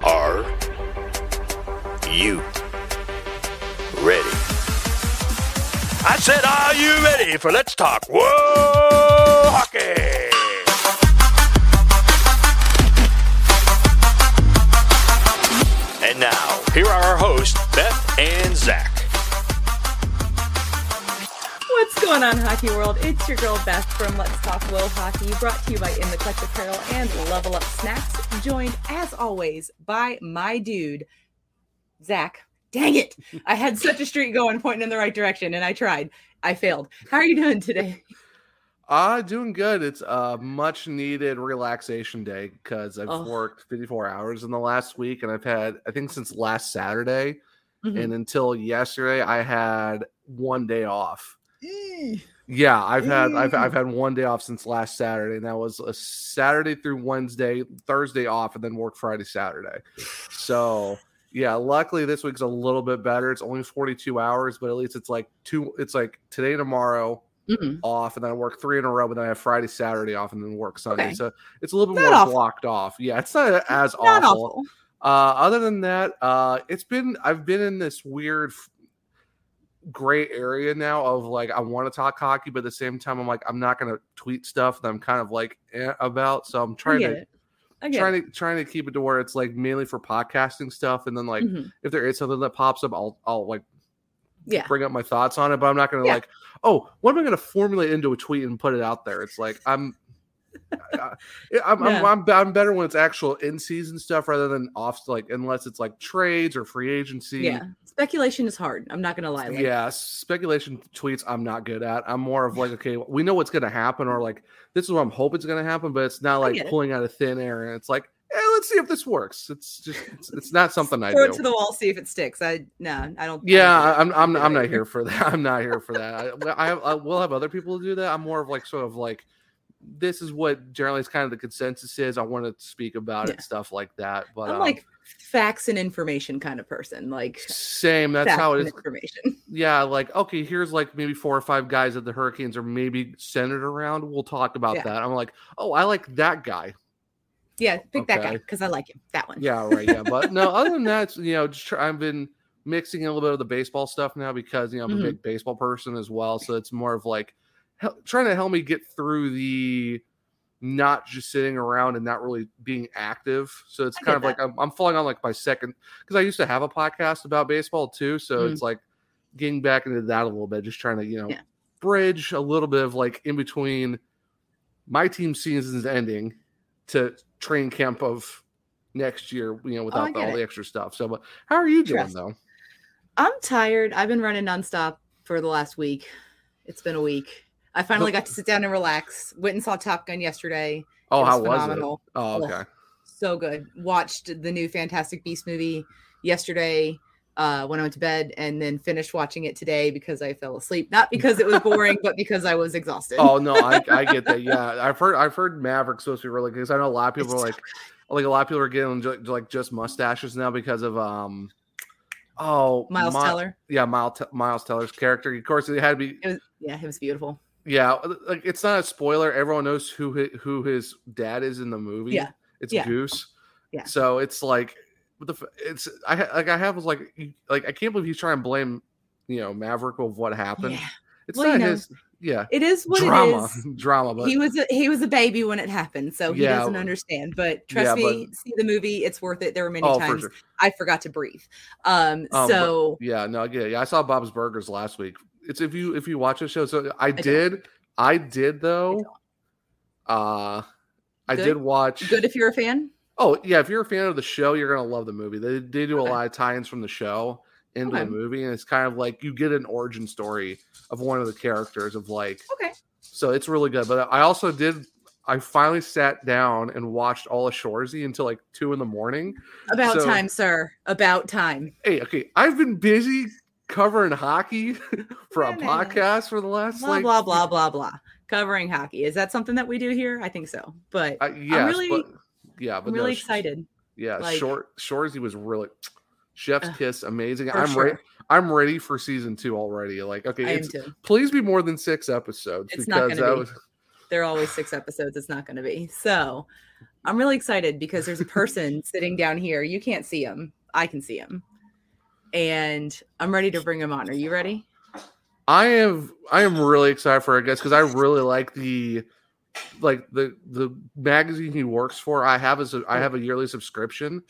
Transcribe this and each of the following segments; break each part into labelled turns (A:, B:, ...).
A: Are you ready? I said, are you ready for Let's Talk WoHawkey? And now, here are our hosts, Beth and Zach.
B: What's going on, Hockey World? It's your girl Beth from Let's Talk Will Hockey, brought to you by In the Clutch Apparel and Level Up Snacks, joined as always by my dude, Zach. Dang it! I had such a streak going, pointing in the right direction, and I tried. I failed. How are you doing today?
C: Uh, doing good. It's a much needed relaxation day because I've
B: Oh.
C: worked 54 hours in the last week and I've had, I think since last Saturday
B: Mhm.
C: and until yesterday, I had one day off. Yeah, I've had I've, I've had one day off since last Saturday, and that was a Saturday through Wednesday, Thursday off, and then work Friday, Saturday. So yeah, luckily this week's a little bit better. It's only 42 hours, but at least it's like two it's like today, tomorrow,
B: Mhm.
C: off, and then I work three in a row, but then I have Friday, Saturday off, and then work Sunday.
B: Okay.
C: So it's a little bit
B: Not
C: more
B: awful.
C: blocked off. Yeah, it's not as
B: Not
C: awful.
B: awful.
C: Uh, other than that, uh, it's been I've been in this weird gray area now of like I want to talk hockey, but at the same time I'm like I'm not gonna tweet stuff that I'm kind of like eh, about. So I'm trying to
B: it.
C: Trying
B: it.
C: to trying to keep it to where it's like mainly for podcasting stuff, and then like
B: Mhm.
C: if there is something that pops up, I'll I'll like
B: Yeah.
C: bring up my thoughts on it, but I'm not going to
B: Yeah.
C: like, oh, what am I going to formulate into a tweet and put it out there? It's like I'm, I, I'm,
B: Yeah.
C: I'm, I'm, I'm better when it's actual in season stuff rather than off, like unless it's like trades or free agency.
B: Yeah. Speculation is hard. I'm not gonna lie. Like,
C: yeah, speculation tweets I'm not good at. I'm more of like, okay, we know what's going to happen, or like this is what I'm hoping is going to happen, but it's not like
B: get it.
C: pulling out of thin air. And it's like, eh, let's see if this works. It's just, it's, it's not something I
B: Throw
C: do.
B: it to the wall, see if it sticks. I no, I don't. I don't
C: Yeah, I'm. I'm I'm not here for that. I'm not here for that. I, I, have, I will have other people do that. I'm more of like sort of like this is what generally is kind of the consensus is. I want to speak about
B: Yeah.
C: it, stuff like that. But
B: I'm
C: um,
B: like facts and information kind of person. Like
C: same. That's how it is.
B: Information.
C: Yeah, like okay, here's like maybe four or five guys that the Hurricanes are maybe centered around. We'll talk about
B: Yeah.
C: that. I'm like, oh, I like that guy.
B: Yeah, pick that guy because I like him. That one.
C: Yeah, right. Yeah, but no. Other than that, you know, just try, I've been mixing a little bit of the baseball stuff now because you know I'm
B: Mhm.
C: a big baseball person as well. So it's more of like trying to help me get through the not just sitting around and not really being active. So it's
B: I
C: kind of like I'm, I'm falling on like my second because I used to have a podcast about baseball too. So
B: Mm.
C: it's like getting back into that a little bit, just trying to you know
B: Yeah.
C: bridge a little bit of like in between my team season's ending to training camp of next year, you know, without
B: Oh, get
C: all the extra stuff. So, but how are you doing
B: Trust.
C: though?
B: I'm tired. I've been running nonstop for the last week. It's been a week. I finally got to sit down and relax. Went and saw Top Gun yesterday.
C: Oh,
B: It
C: how
B: was
C: was
B: phenomenal.
C: it? Oh,
B: Ugh.
C: okay.
B: So good. Watched the new Fantastic Beast movie yesterday. Uh, when I went to bed, and then finished watching it today because I fell asleep. Not because it was boring, but because I was exhausted.
C: Oh no, I, I get that. Yeah, I've heard I've heard Maverick's supposed to be really good because I know a lot of people
B: It's
C: are
B: so
C: like like a lot of people are getting like just mustaches now because of um oh
B: Miles
C: Mi-
B: Teller.
C: Yeah, Miles Miles Teller's character. Of course, it had to be
B: It was yeah, it was beautiful.
C: Yeah. Like it's not a spoiler. Everyone knows who hi- who his dad is in the movie.
B: Yeah.
C: it's
B: Yeah.
C: Goose.
B: Yeah.
C: So it's like what the f- it's I like I have was like like I can't believe he's trying to blame you know Maverick of what happened.
B: Yeah,
C: It's
B: Well, you know,
C: his. Yeah,
B: it is what
C: drama,
B: it is.
C: drama. But
B: he was a, he was a baby when it happened, so he
C: Yeah,
B: doesn't understand. But trust
C: yeah,
B: me, see the movie; it's worth it. There were many
C: oh, for
B: times
C: sure.
B: I forgot to breathe. Um,
C: Um, but-
B: so
C: Yeah, no, it. Yeah, I saw Bob's Burgers last week. It's if you if you watch the show. So I,
B: don't.
C: did, I did though.
B: don't.
C: Uh I
B: Good?
C: did watch.
B: good if you're a fan.
C: Oh yeah, if you're a fan of the show, you're gonna love the movie. They they do
B: Okay.
C: a lot of tie-ins from the show into
B: Okay.
C: the movie, and it's kind of like you get an origin story of one of the characters of like.
B: Okay.
C: So it's really good. But I also did. I finally sat down and watched all of Shoresy until like two in the morning.
B: About
C: So-
B: time, sir. About time.
C: Hey, okay, I've been busy covering hockey for a podcast for the last
B: Blah
C: like
B: blah blah blah blah. Covering hockey. Is that something that we do here? I think so. But
C: Uh, yes,
B: really-
C: but yeah, but
B: I'm really
C: sh-
B: excited.
C: Yeah,
B: like-
C: short Shoresy was really Chef's
B: Ugh,
C: kiss, amazing. I'm
B: sure.
C: ready. I'm ready for season two already. Like, okay, please be more than six episodes
B: It's not
C: because
B: gonna
C: that
B: be.
C: was
B: There are always six episodes. It's not going to be. So I'm really excited because there's a person sitting down here. You can't see him. I can see him. And I'm ready to bring him on. Are you ready?
C: I am I am really excited for our guest because I really like the like the the magazine he works for. I have as a, I have a yearly subscription.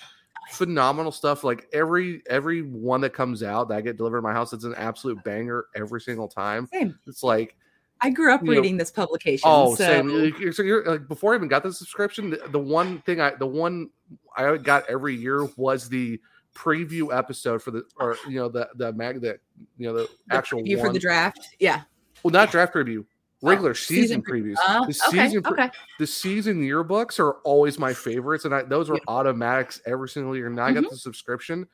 C: Phenomenal stuff. Like every every one that comes out that I get delivered to my house, it's an absolute banger every single time.
B: Same.
C: It's like
B: I grew up
C: You know-
B: reading this publication.
C: oh,
B: so
C: same. So you're like before I even got the subscription, the, the one thing I the one I got every year was the preview episode for the or you know the the mag the you know the,
B: the
C: actual
B: preview
C: one.
B: for the draft. Yeah.
C: Well, not draft preview, regular
B: Oh,
C: season,
B: season
C: previews.
B: Uh,
C: the
B: okay.
C: season, pre-
B: okay.
C: the season yearbooks are always my favorites, and I, those are automatics every single year. Now I
B: Mm-hmm.
C: got the subscription,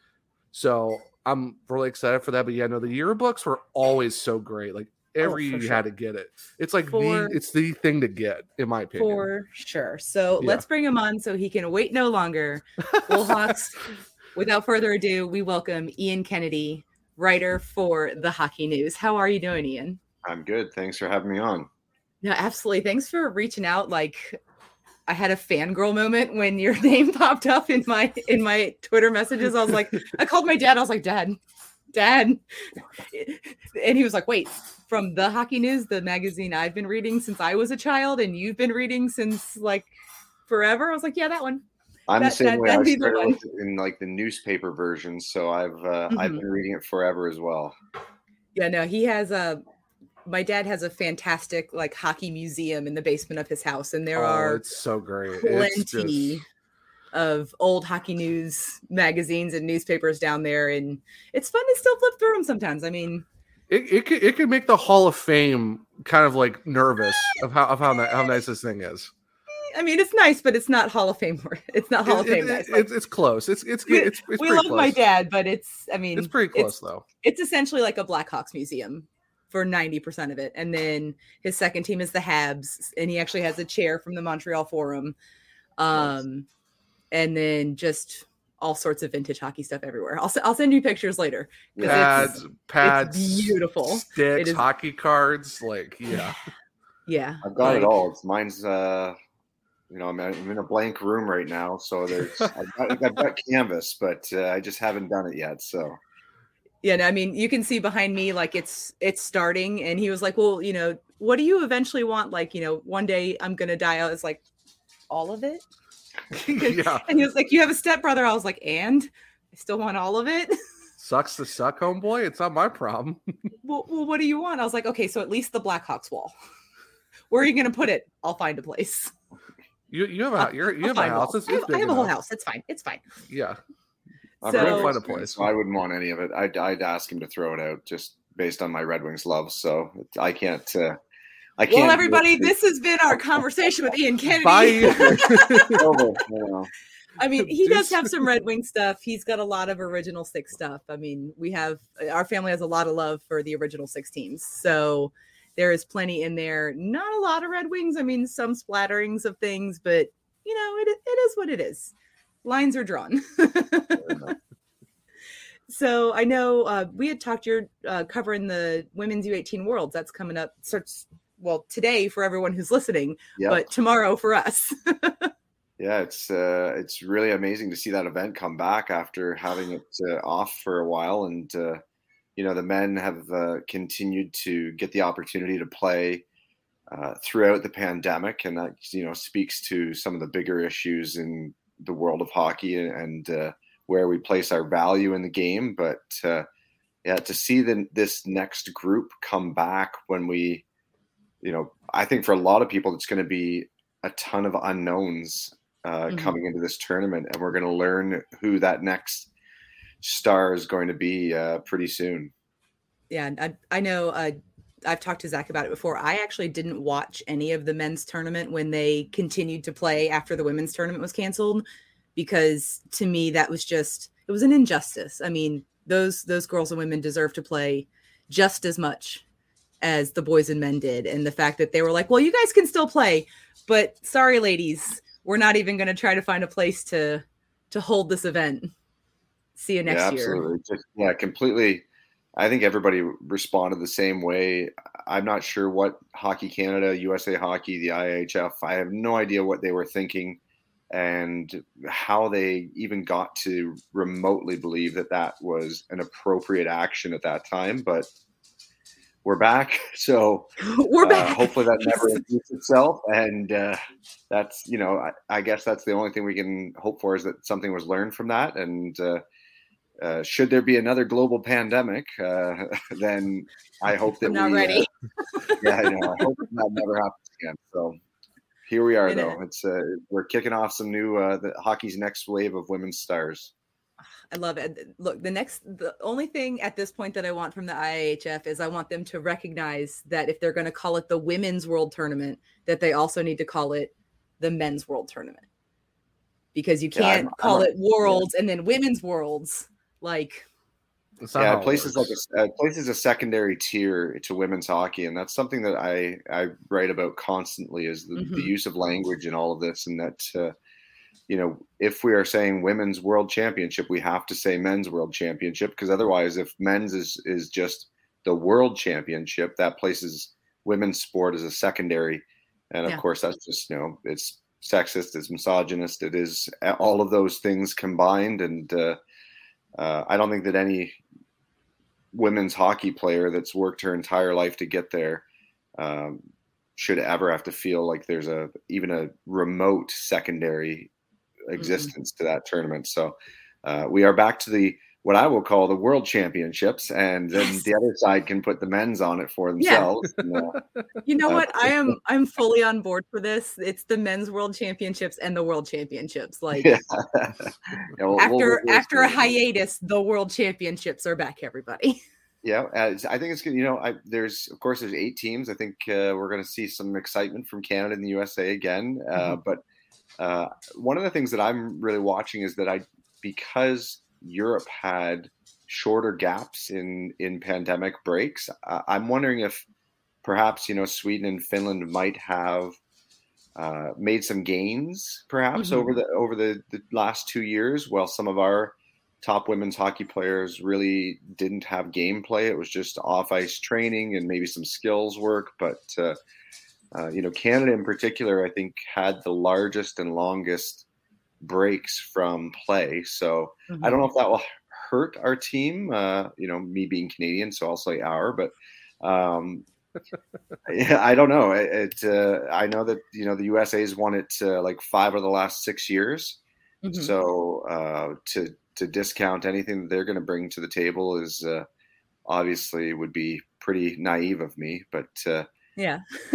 C: so I'm really excited for that. But yeah, no, the yearbooks were always so great. Like every
B: Oh,
C: year you
B: sure.
C: had to get it. It's like
B: For-
C: the it's the thing to get, in my opinion.
B: For sure. So
C: Yeah.
B: let's bring him on so he can wait no longer. Bullhawks, without further ado, we welcome Ian Kennedy, writer for the Hockey News. How are you doing, Ian?
D: I'm good. Thanks for having me on.
B: No, absolutely. Thanks for reaching out. Like I had a fangirl moment when your name popped up in my in my Twitter messages. I was like, I called my dad. I was like, Dad, Dad. And he was like, Wait, from the hockey news, the magazine I've been reading since I was a child, and you've been reading since like forever. I was like, Yeah, that one.
D: I'm
B: That-
D: the same
B: that-
D: way. I
B: that'd be the
D: started with it in like the newspaper version, so I've uh, I've
B: Mhm.
D: been reading it forever as well.
B: Yeah, no, he has a my dad has a fantastic like hockey museum in the basement of his house, and there
C: oh,
B: are
C: it's so great. It's
B: plenty
C: just-
B: of old hockey news magazines and newspapers down there and it's fun to still flip through them sometimes i mean
C: it, it could it could make the Hall of Fame kind of like nervous of how of how, how nice this thing is.
B: I mean it's nice but it's not hall of fame wor- it's not hall of fame
C: it-
B: nice.
C: it-
B: Like,
C: it's, it's close. It's it's
B: we,
C: it's, it's
B: we love
C: close.
B: my dad but it's i mean
C: It's pretty close
B: it's,
C: though.
B: it's essentially like a blackhawks museum for 90% of it and then his second team is the habs and he actually has a chair from the montreal forum um and then just all sorts of vintage hockey stuff everywhere i'll, s- I'll send you pictures later 'cause it's-
C: Pads, pads,
B: beautiful.
C: sticks,
B: is-
C: hockey cards. Like yeah,
B: yeah
D: I've got
B: like-
D: it all. It's mine's. Uh, you know, I'm, I'm in a blank room right now, so there's I've got, I've got canvas, but uh, I just haven't done it yet. So
B: Yeah, no, I mean, you can see behind me like it's it's starting, and he was like, "Well, you know, what do you eventually want? Like, you know, one day I'm gonna die." I was like, "All of it."
C: yeah.
B: And he was like, "You have a stepbrother." I was like, "And I still want all of it."
C: Sucks to suck, homeboy. It's not my problem.
B: well, well, what do you want? I was like, "Okay, so at least the Blackhawks wall. Where are you gonna put it? I'll find a place.
C: You you have a you're, you have a house.
B: walls.
C: It's,
B: I have, I have a whole house. It's fine. It's fine."
C: Yeah,
D: I'm
B: So-
D: very
C: Find a place.
D: I wouldn't want any of it. I'd, I'd ask him to throw it out just based on my Red Wings love. So I can't. Uh, I can't.
B: Well, everybody,
D: it.
B: this has been our conversation with Ian Kennedy.
C: bye.
D: It's over, you know.
B: I mean, he does have some Red Wing stuff. He's got a lot of original six stuff. I mean, we have our family has a lot of love for the original six teams. So there is plenty in there. Not a lot of Red Wings. I mean, some splatterings of things, but you know, it it is what it is. Lines are drawn. so I know uh, we had talked. You're uh, covering the women's U18 Worlds. That's coming up. Starts well today for everyone who's listening,
D: Yeah.
B: but tomorrow for us.
D: Yeah, it's uh, it's really amazing to see that event come back after having it uh, off for a while, and uh, you know the men have uh, continued to get the opportunity to play uh, throughout the pandemic, and that you know speaks to some of the bigger issues in the world of hockey and uh, where we place our value in the game. But uh, yeah, to see the, this next group come back when we, you know, I think for a lot of people it's going to be a ton of unknowns uh,
B: Mhm.
D: coming into this tournament, and we're going to learn who that next star is going to be uh, pretty soon.
B: yeah, I, I know uh, I've talked to Zach about it before. I actually didn't watch any of the men's tournament when they continued to play after the women's tournament was canceled because to me that was just it was an injustice. I mean, those those girls and women deserve to play just as much as the boys and men did and the fact that they were like, "Well, you guys can still play, but sorry ladies, we're not even going to try to find a place to to hold this event. See you next
D: yeah,
B: year."
D: Absolutely. Just, yeah, completely I think everybody responded the same way. I'm not sure what Hockey Canada, USA Hockey, the IIHF, I have no idea what they were thinking and how they even got to remotely believe that that was an appropriate action at that time. But we're back. So
B: we're back.
D: Uh, hopefully that never repeats itself. And uh, that's, you know, I, I, guess that's the only thing we can hope for is that something was learned from that. And, uh, uh, should there be another global pandemic, uh, then I hope that
B: I'm not
D: we,
B: ready.
D: Uh, yeah, I know. I hope that never happens again. So here we are, though. It's uh, we're kicking off some new uh, the hockey's next wave of women's stars.
B: I love it. Look, the next, the only thing at this point that I want from the IIHF is I want them to recognize that if they're going to call it the Women's World Tournament, that they also need to call it the Men's World Tournament because you can't yeah, call I'm, it Worlds yeah. and then Women's Worlds like,
D: yeah, places like a uh, places a secondary tier to women's hockey, and that's something that I I write about constantly is the, mm-hmm. the use of language in all of this, and that. Uh, you know, if we are saying women's world championship, we have to say men's world championship because otherwise, if men's is is just the world championship, that places women's sport as a secondary, and of yeah. course, that's just you know, it's sexist, it's misogynist, it is all of those things combined, and uh, uh, I don't think that any women's hockey player that's worked her entire life to get there um, should ever have to feel like there's a even a remote secondary mm-hmm. existence mm-hmm. to that tournament. So uh, we are back to the what I will call the world championships, and then yes. the other side can put the men's on it for themselves. Yeah. And,
B: uh, you know uh, what? I am I'm fully on board for this. It's the men's world championships and the world championships. Like yeah. yeah, we'll, after we'll, we'll, after a hiatus, the world championships are back. Everybody.
D: Yeah, I think it's good. You know, I, there's of course there's eight teams. I think uh, we're going to see some excitement from Canada and the USA again. Uh, mm-hmm. But uh, one of the things that I'm really watching is that I because Europe had shorter gaps in in pandemic breaks. Uh, I'm wondering if perhaps you know Sweden and Finland might have uh, made some gains, perhaps mm-hmm. over the over the, the last two years, while some of our top women's hockey players really didn't have gameplay. It was just off ice training and maybe some skills work. But uh, uh, you know, Canada in particular, I think had the largest and longest breaks from play. So mm-hmm. I don't know if that will hurt our team. Uh, you know, me being Canadian, so I'll say our, but um, yeah, I don't know. It. it uh, I know that you know the USA's won it uh, like five of the last six years. Mm-hmm. So uh, to to discount anything that they're going to bring to the table is uh, obviously would be pretty naive of me. But uh,
B: yeah,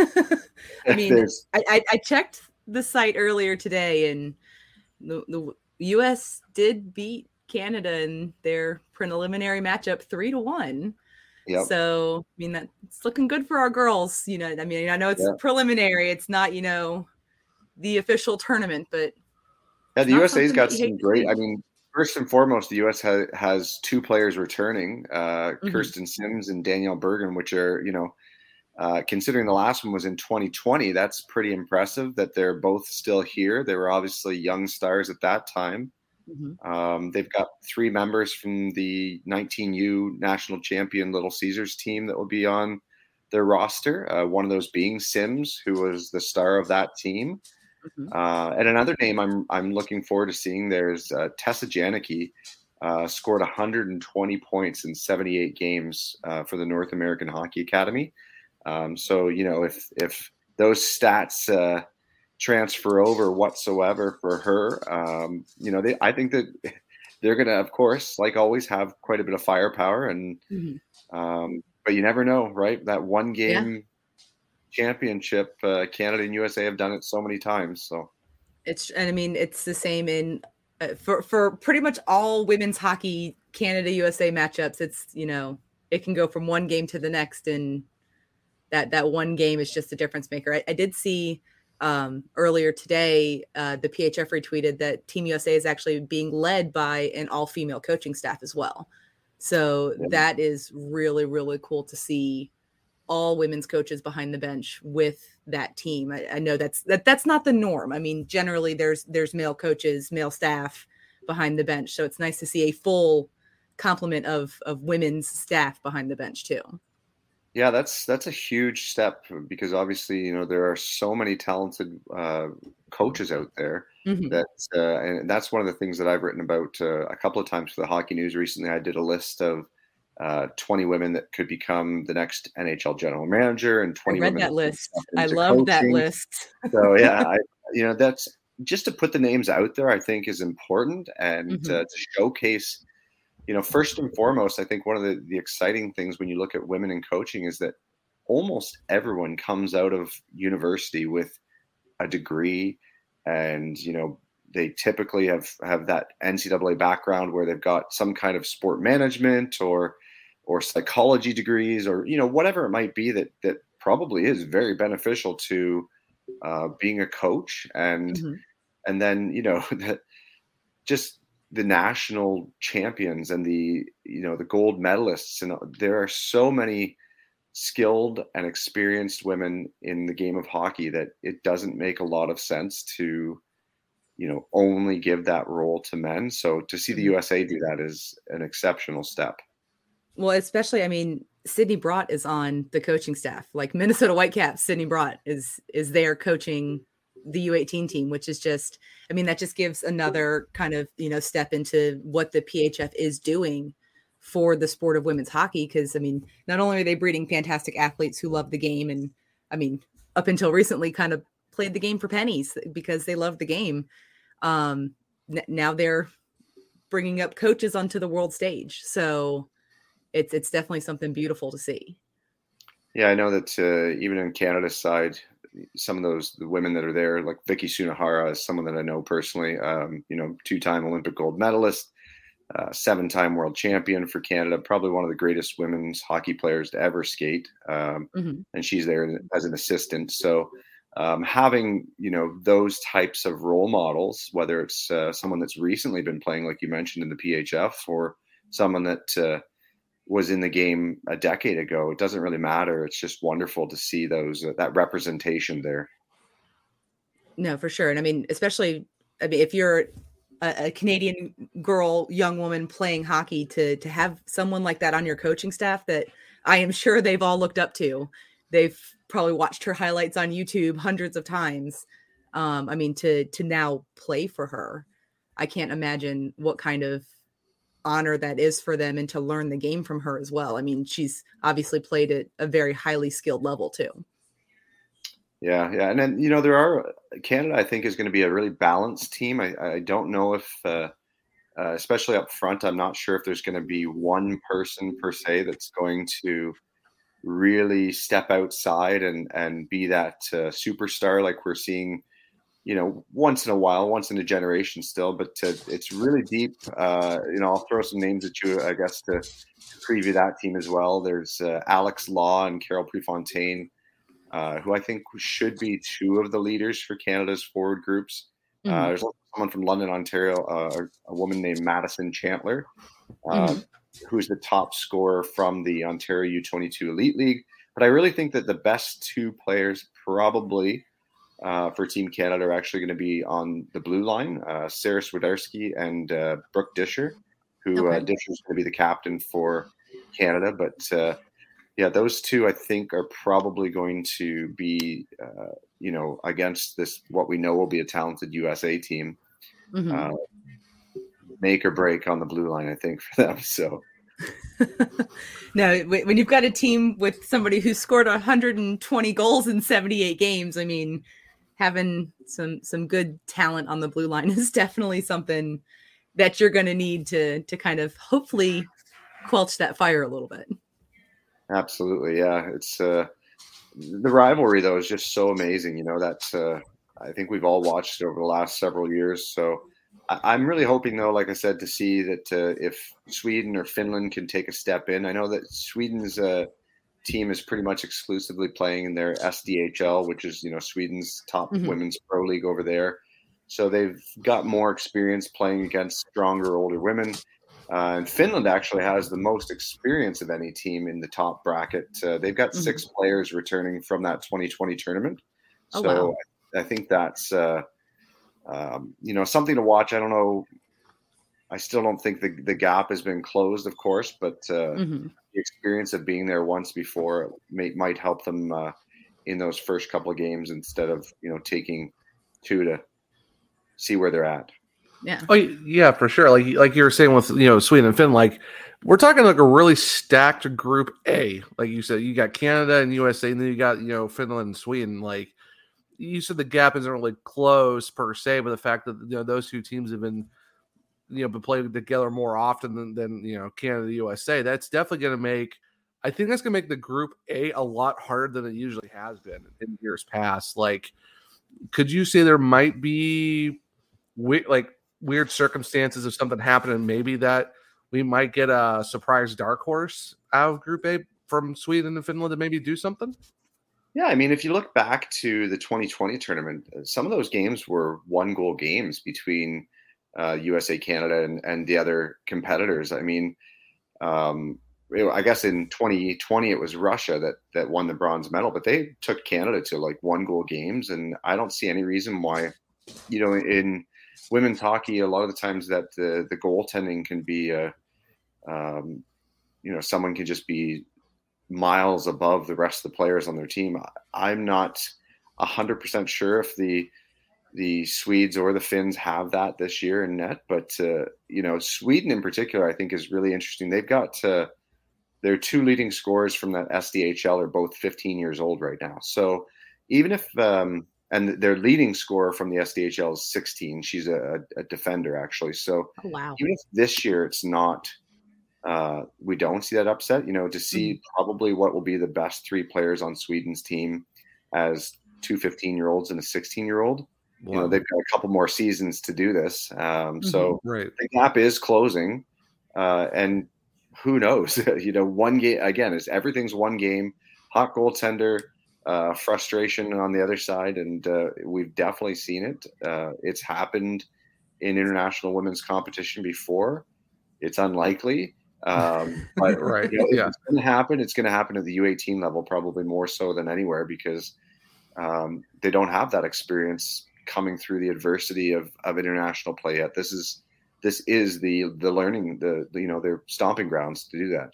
B: I mean, I, I, I checked the site earlier today and the, the U.S. did beat Canada in their preliminary matchup three to one. Yep. So I mean that's looking good for our girls. You know, I mean I know it's yep. preliminary. It's not you know the official tournament, but
D: yeah, the USA's got some great. I mean, first and foremost, the US has has two players returning, uh, mm-hmm. Kirsten Simms and Danielle Bergen, which are you know uh, considering the last one was in 2020, that's pretty impressive that they're both still here. They were obviously young stars at that time. Mm-hmm. Um, they've got three members from the 19U national champion Little Caesars team that will be on their roster. Uh, one of those being Simms, who was the star of that team. Mm-hmm. Uh, and another name I'm I'm looking forward to seeing there's uh, Tessa Janecke, uh, scored 120 points in 78 games uh, for the North American Hockey Academy. Um, so you know if if those stats uh, transfer over whatsoever for her, um, you know they, I think that they're going to, of course, like always, have quite a bit of firepower, and mm-hmm. um, but you never know, right? That one game yeah. championship, uh, Canada and USA have done it so many times. So
B: it's and I mean it's the same in uh, for for pretty much all women's hockey Canada USA matchups. It's you know it can go from one game to the next in that that one game is just a difference maker. I, I did see um, earlier today, uh, the PHF retweeted that Team USA is actually being led by an all female coaching staff as well. So yeah. that is really, really cool to see all women's coaches behind the bench with that team. I, I, know that's that that's not the norm. I mean, generally there's there's male coaches, male staff behind the bench. So it's nice to see a full complement of of women's staff behind the bench too.
D: Yeah, that's that's a huge step because obviously you know there are so many talented uh, coaches out there mm-hmm. that uh, and that's one of the things that I've written about uh, a couple of times for the Hockey News recently. I did a list of uh, 20 women that could become the next NHL general manager and 20
B: I read that list. I love that list.
D: so yeah, I, you know that's just to put the names out there. I think is important and mm-hmm. uh, to showcase you know, first and foremost, I think one of the, the exciting things when you look at women in coaching is that almost everyone comes out of university with a degree and, you know, they typically have have that NCAA background where they've got some kind of sport management or or psychology degrees or you know whatever it might be that that probably is very beneficial to uh, being a coach and mm-hmm. and then you know that just the national champions and the you know the gold medalists and there are so many skilled and experienced women in the game of hockey that it doesn't make a lot of sense to you know only give that role to men. So to see the mm-hmm. usa do that is an exceptional step.
B: Well especially i mean sydney brodt is on the coaching staff. Like minnesota whitecaps sydney brodt is is there coaching the U18 team, which is just, I mean, that just gives another kind of, you know, step into what the PHF is doing for the sport of women's hockey. Cause I mean, not only are they breeding fantastic athletes who love the game, and I mean, up until recently kind of played the game for pennies because they love the game. Um, n- now they're bringing up coaches onto the world stage. So it's, it's definitely something beautiful to see.
D: Yeah, I know that uh, even in Canada's side, some of those the women that are there, like Vicky Sunohara, is someone that I know personally. Um, you know, two-time Olympic gold medalist, uh, seven-time world champion for Canada, probably one of the greatest women's hockey players to ever skate. Um, mm-hmm. And she's there as an assistant. So um, having you know those types of role models, whether it's uh, someone that's recently been playing, like you mentioned in the PHF, or someone that uh, was in the game a decade ago. It doesn't really matter. It's just wonderful to see those uh, that representation there.
B: No, for sure. And I mean, especially I mean, if you're a, a, Canadian girl, young woman playing hockey, to to have someone like that on your coaching staff that I am sure they've all looked up to. They've probably watched her highlights on YouTube hundreds of times. Um, I mean, to to now play for her, I can't imagine what kind of honor that is for them and to learn the game from her as well. I mean, she's obviously played at a very highly skilled level too.
D: Yeah, yeah, and then you know there are Canada. I think is going to be a really balanced team. I, I don't know if, uh, uh, especially up front, I'm not sure if there's going to be one person per se that's going to really step outside and and be that uh, superstar like we're seeing you know, once in a while, once in a generation still, but to, it's really deep. Uh, you know, I'll throw some names at you, I guess, to, preview that team as well. There's uh, Alex Law and Carol Prefontaine, uh, who I think should be two of the leaders for Canada's forward groups. Uh, mm-hmm. there's someone from London, Ontario, uh, a woman named Madison Chantler, mm-hmm. who's the top scorer from the Ontario U22 Elite League. But I really think that the best two players probably – uh, for Team Canada are actually going to be on the blue line. Uh, Sarah Swiderski and uh, Brooke Disher, who uh, okay. Disher is going to be the captain for Canada. But uh, yeah, those two I think are probably going to be, uh, you know, against this what we know will be a talented USA team. Mm-hmm. make or break on the blue line, I think, for them. So.
B: no, when you've got a team with somebody who scored 120 goals in 78 games, I mean, having some some good talent on the blue line is definitely something that you're going to need to to kind of hopefully quelch that fire a little bit.
D: Absolutely, yeah. It's uh, the rivalry though is just so amazing. You know, that's uh, I think we've all watched it over the last several years. So I- am really hoping though, like I said, to see that uh, if Sweden or Finland can take a step in. I know that Sweden's uh, team is pretty much exclusively playing in their SDHL, which is you know Sweden's top
B: Mhm.
D: women's pro league over there. So they've got more experience playing against stronger older women. Uh, and Finland actually has the most experience of any team in the top bracket. Uh, they've got 6 players returning from that 2020 tournament.
B: Oh,
D: so
B: wow.
D: I think that's uh, um, you know something to watch. I don't know. I still don't think the the gap has been closed, of course, but uh,
B: Mhm.
D: the experience of being there once before may, might help them uh, in those first couple of games instead of you know taking two to see where they're at.
B: Yeah.
C: Oh yeah, for sure. Like like you were saying with you know Sweden and Finland, like we're talking like a really stacked group A. Like you said, you got Canada and USA, and then you got you know Finland and Sweden. Like you said, the gap isn't really close per se, but the fact that you know those two teams have been you know been playing together more often than, than you know Canada USA, that's definitely going to make. I think that's going to make the group A a lot harder than it usually has been in years past. Like, could you say there might be we, like weird circumstances of something happening, maybe that we might get a surprise dark horse out of Group A from Sweden and Finland to maybe do something.
D: Yeah, I mean, if you look back to the 2020 tournament, uh, some of those games were one goal games between uh, USA, Canada, and, and the other competitors. I mean, um, I guess in 2020 it was Russia that that won the bronze medal, but they took Canada to like one goal games, and I don't see any reason why, you know, in women's hockey, a lot of the times that the the goaltending can be a, um, you know, someone can just be miles above the rest of the players on their team. I- I'm not hundred percent sure if the the Swedes or the Finns have that this year in net, but uh, you know, Sweden in particular, I think is really interesting. They've got uh, their two leading scorers from that SDHL are both 15 years old right now. So even if um, and their leading scorer from the SDHL is 16, she's a, a defender actually. So
B: Oh, wow.
D: even if this year it's not uh, we don't see that upset you know to see probably what will be the best three players on sweden's team as two 15 year olds and a 16 year old you know they've got a couple more seasons to do this um, so
C: right.
D: the gap is closing uh, and who knows you know one game again is everything's one game hot goaltender uh, frustration on the other side and uh, we've definitely seen it uh, it's happened in international women's competition before it's unlikely um, but
C: Right,
D: you know,
C: yeah.
D: it's going to happen it's going to happen at the u18 level probably more so than anywhere because um, they don't have that experience coming through the adversity of, of international play yet this is this is the the learning the, the you know their stomping grounds to do that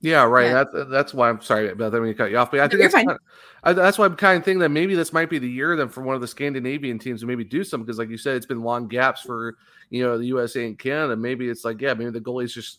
C: Yeah, right.
B: Yeah.
C: That's that's why I'm sorry about that when you cut you off. But I think that's kind of- I, that's why I'm kind of thinking that maybe this might be the year then for one of the Scandinavian teams to maybe do something because, like you said, it's been long gaps for you know the USA and Canada. Maybe it's like yeah, maybe the goalies just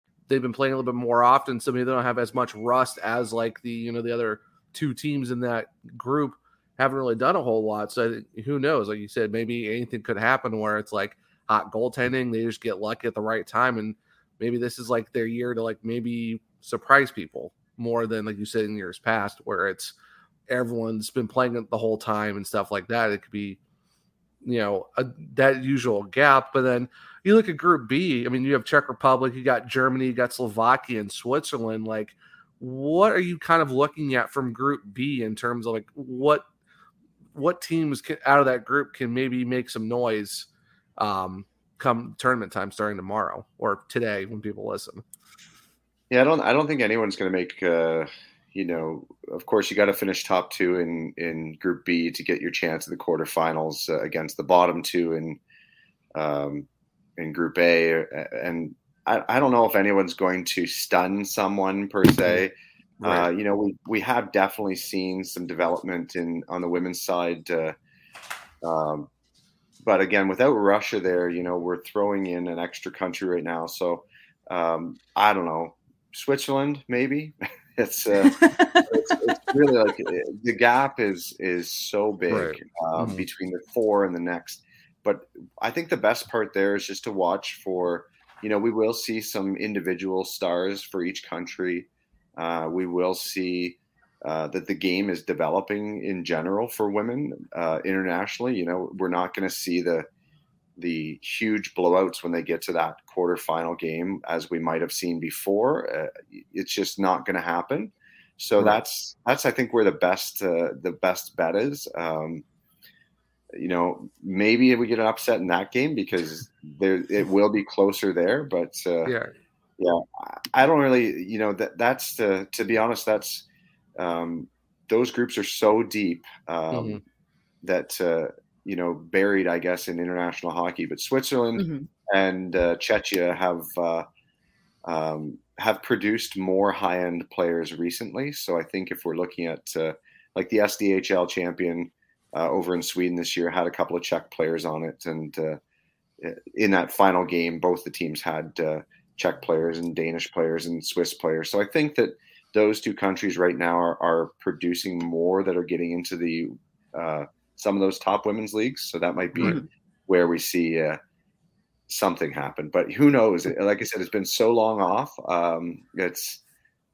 C: They've been playing a little bit more often, so maybe they don't have as much rust as like the you know the other two teams in that group haven't really done a whole lot. So who knows? Like you said, maybe anything could happen where it's like hot goaltending. They just get lucky at the right time, and maybe this is like their year to like maybe surprise people more than like you said in years past, where it's everyone's been playing it the whole time and stuff like that. It could be, you know, a, that usual gap. But then you look at Group B. I mean, you have Czech Republic, you got Germany, you got Slovakia, and Switzerland. Like, what are you kind of looking at from Group B in terms of like what what teams can, out of that group can maybe make some noise um, come tournament time starting tomorrow or today when people listen?
D: Yeah, I don't. I don't think anyone's going to make. Uh, you know, of course, you got to finish top two in in Group B to get your chance at the quarterfinals uh, against the bottom two in um, in Group A. And I, I don't know if anyone's going to stun someone per se. Right. Uh, you know, we we have definitely seen some development in on the women's side. Uh, um, but again, without Russia there, you know, we're throwing in an extra country right now. So um, I don't know, Switzerland maybe. it's, uh, it's, it's really like uh, the gap is is so big right. um, mm-hmm. between the four and the next. But I think the best part there is just to watch for. You know, we will see some individual stars for each country. Uh, we will see uh, that the game is developing in general for women uh, internationally. You know, we're not going to see the the huge blowouts when they get to that quarterfinal game as we might have seen before. Uh, it's just not going to happen. So right. that's that's I think where the best uh, the best bet is. Um, you know, maybe we get an upset in that game because there it will be closer there. But uh, yeah, yeah, I don't really, you know, that that's the to be honest, that's um, those groups are so deep um, mm-hmm. that uh, you know buried, I guess, in international hockey. But Switzerland mm-hmm. and uh, Czechia have uh, um, have produced more high end players recently. So I think if we're looking at uh, like the SDHL champion uh, over in Sweden this year had a couple of Czech players on it, and uh, in that final game, both the teams had Czech players and Danish players and Swiss players. So I think that those two countries right now are, are producing more that are getting into the uh, some of those top women's leagues. So that might be mm-hmm. where we see uh, something happen. But who knows? Like I said, it's been so long off. Um, it's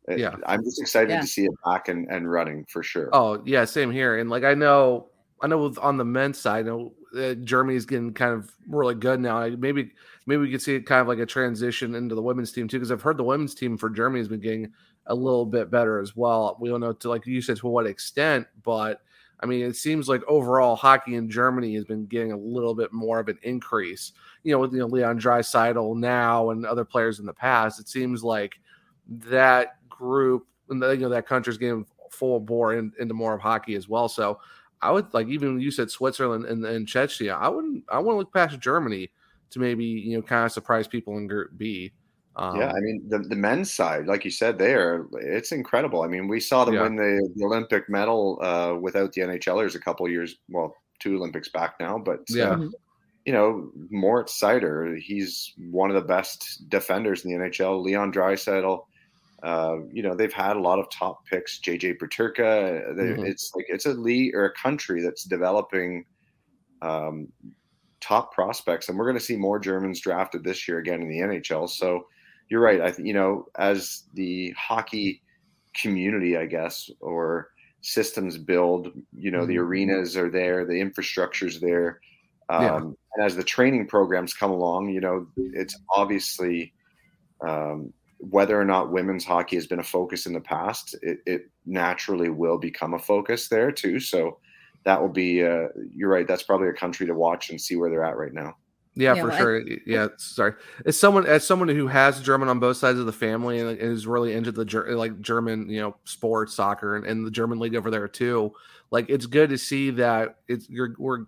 D: yeah. I'm just excited yeah. to see it back and, and running for sure.
C: Oh yeah, same here. And like I know, I know on the men's side, I know uh, Germany's getting kind of really good now. Maybe maybe we could see it kind of like a transition into the women's team too, because I've heard the women's team for Germany has been getting a little bit better as well. We don't know to like you said to what extent, but I mean it seems like overall hockey in Germany has been getting a little bit more of an increase. You know, with you know Leon Draisaitl now and other players in the past, it seems like that group and you know that country's getting full bore in, into more of hockey as well. So I would like even you said Switzerland and, and Chechnya. I wouldn't. I want to look past Germany to maybe you know kind of surprise people in Group
D: B. Um, yeah, I mean the, the men's side, like you said, there it's incredible. I mean, we saw them yeah. win the, the, Olympic medal uh, without the NHLers a couple years, well, two Olympics back now. But uh, yeah, uh, you know, Moritz Seider, he's one of the best defenders in the NHL. Leon Draisaitl, uh, you know, they've had a lot of top picks. JJ Peterka, mm-hmm. it's like it's a league or a country that's developing um, top prospects, and we're going to see more Germans drafted this year again in the NHL. So you're right. I you know as the hockey community, I guess, or systems build, you know, mm-hmm. the arenas are there, the infrastructure's there. Um, yeah. And as the training programs come along, you know, it's obviously um, whether or not women's hockey has been a focus in the past, it, it naturally will become a focus there too. So that will be uh, you're right that's probably a country to watch and see where they're at right now
C: yeah, yeah for well, sure. I, yeah sorry. As someone as someone who has german on both sides of the family and is really into the like german you know sports soccer and, and the german league over there too like it's good to see that it's you're we're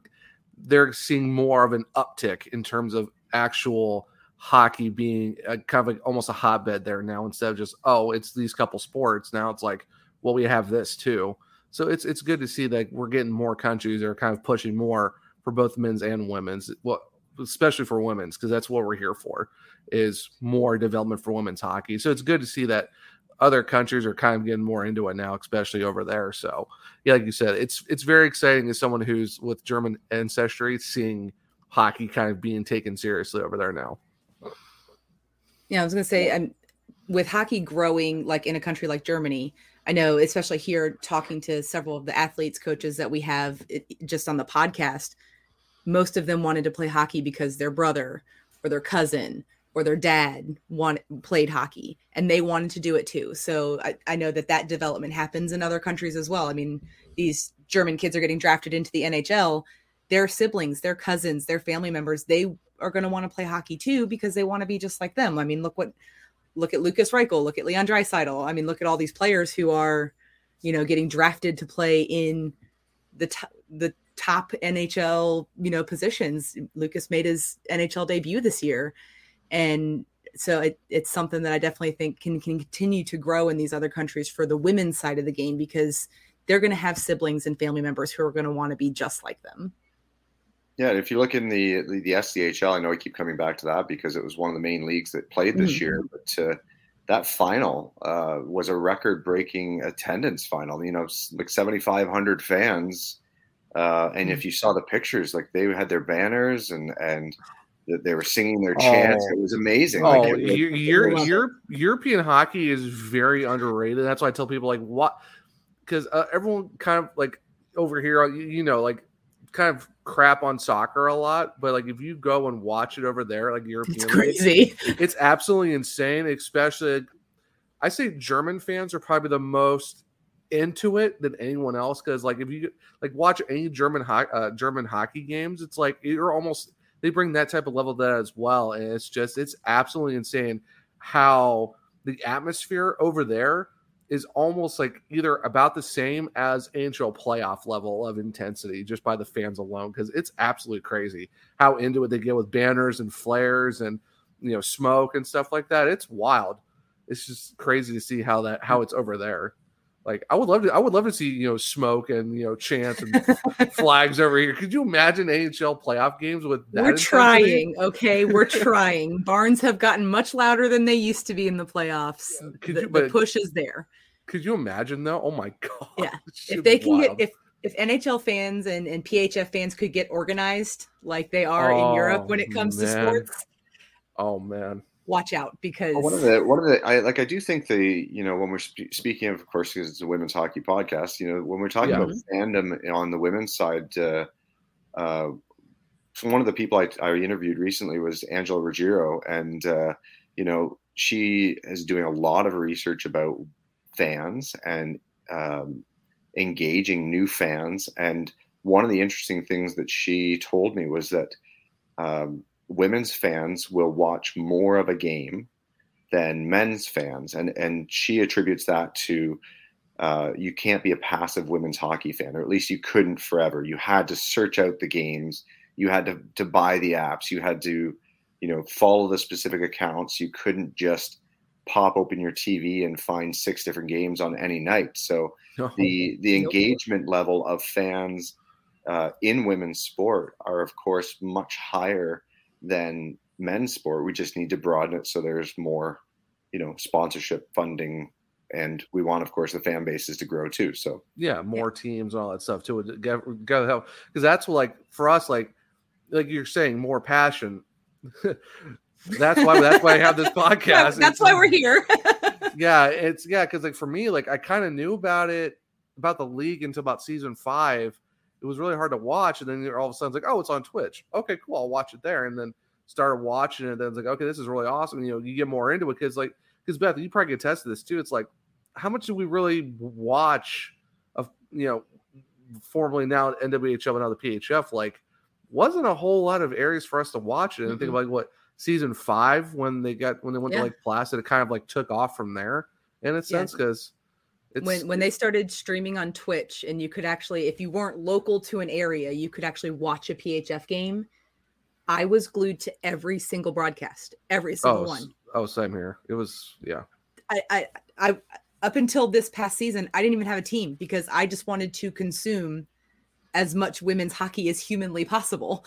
C: they're seeing more of an uptick in terms of actual hockey being a, kind of like almost a hotbed there now instead of just oh it's these couple sports. Now it's like well we have this too. So it's it's good to see that we're getting more countries that are kind of pushing more for both men's and women's. Well, especially for women's because that's what we're here for is more development for women's hockey. So it's good to see that other countries are kind of getting more into it now, especially over there. So yeah, like you said, it's it's very exciting as someone who's with German ancestry, seeing hockey kind of being taken seriously over there now.
B: Yeah, I was gonna say, I'm with hockey growing like in a country like Germany, I know, especially here, talking to several of the athletes, coaches that we have just on the podcast, most of them wanted to play hockey because their brother or their cousin or their dad want, played hockey and they wanted to do it too. So I, I know that that development happens in other countries as well. I mean, these German kids are getting drafted into the NHL. Their siblings, their cousins, their family members, they are going to want to play hockey too because they want to be just like them. I mean, look what look at Lukas Reichel, look at Leon Draisaitl. I mean, look at all these players who are, you know, getting drafted to play in the t- the top NHL, you know, positions. Lucas made his NHL debut this year, and so it, it's something that I definitely think can, can continue to grow in these other countries for the women's side of the game because they're going to have siblings and family members who are going to want to be just like them.
D: Yeah, if you look in the, the, the SDHL, I know I keep coming back to that because it was one of the main leagues that played this mm-hmm. year. But uh, that final uh, was a record-breaking attendance final. You know, like 7,500 fans, uh, and mm-hmm. if you saw the pictures, like they had their banners and and they were singing their chants. Oh. It was amazing.
C: Oh, like, it, European hockey is very underrated. That's why I tell people like what because uh, everyone kind of like over here, you know, like kind of crap on soccer a lot, but like if you go and watch it over there, like European,
B: it's crazy.
C: It's, it's absolutely insane. Especially, I say German fans are probably the most into it than anyone else because like if you like watch any German ho- uh, German hockey games, it's like you're almost they bring that type of level to that as well, and it's just it's absolutely insane how the atmosphere over there is almost like either about the same as NHL playoff level of intensity just by the fans alone because it's absolutely crazy how into it they get with banners and flares and you know smoke and stuff like that. It's wild. It's just crazy to see how that how it's over there. Like I would love to I would love to see you know smoke and you know chants and flags over here. Could you imagine NHL playoff games with that?
B: We're intensity? trying, okay? We're trying. Barns have gotten much louder than they used to be in the playoffs. Could the, you, but, the push is there.
C: Could you imagine though? Oh my god!
B: Yeah, if they can wild. get if if NHL fans and, and PHF fans could get organized like they are oh, in Europe when it comes oh, man. to sports.
C: Oh man.
B: Watch out because
D: one of the one of the I like I do think the you know when we're sp- speaking of of course because it's a women's hockey podcast you know when we're talking yeah. about fandom on the women's side uh, uh, one of the people I, I interviewed recently was Angela Ruggiero and uh, you know she is doing a lot of research about fans and um, engaging new fans. And one of the interesting things that she told me was that um, women's fans will watch more of a game than men's fans, and and she attributes that to uh, you can't be a passive women's hockey fan, or at least you couldn't forever. You had to search out the games. You had to to buy the apps. You had to, you know, follow the specific accounts. You couldn't just pop open your TV and find six different games on any night. So the the engagement level of fans uh, in women's sport are of course much higher than men's sport. We just need to broaden it so there's more, you know, sponsorship funding. And we want, of course, the fan bases to grow too. So
C: yeah, more yeah. teams, all that stuff too. Got to help because that's what, like for us, like like you're saying, more passion. That's why that's why I have this podcast.
B: that's why we're here.
C: yeah, it's yeah, because like for me, like I kind of knew about it about the league until about season five. It was really hard to watch, and then all of a sudden it's like, oh, it's on Twitch. Okay, cool, I'll watch it there, and then started watching it. And then it's like, okay, this is really awesome. And, you know, you get more into it because like because Beth, you probably get tested this too. It's like, how much do we really watch of you know, formerly now NWHL and now the PHF? Like, wasn't a whole lot of areas for us to watch it. And mm-hmm. think of like what season five when they got when they went yeah. to Lake Placid, it kind of like took off from there in a sense because
B: yeah. when when they started streaming on Twitch and you could actually, if you weren't local to an area, you could actually watch a PHF game. I was glued to every single broadcast, every oh, single
C: oh,
B: one.
C: Oh, same here. It was yeah.
B: I, I I up until this past season, I didn't even have a team because I just wanted to consume as much women's hockey as humanly possible.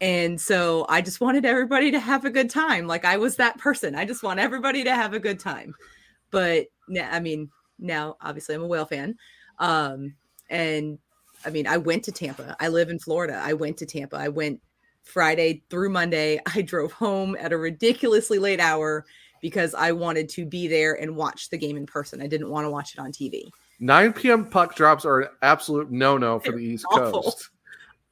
B: And so I just wanted everybody to have a good time. Like I was that person. I just want everybody to have a good time. But I mean, now obviously I'm a whale fan. Um, and I mean, I went to Tampa. I live in Florida. I went to Tampa. I went Friday through Monday. I drove home at a ridiculously late hour because I wanted to be there and watch the game in person. I didn't want to watch it on TV.
C: 9 p.m. puck drops are an absolute no no for the East
B: Awful.
C: Coast.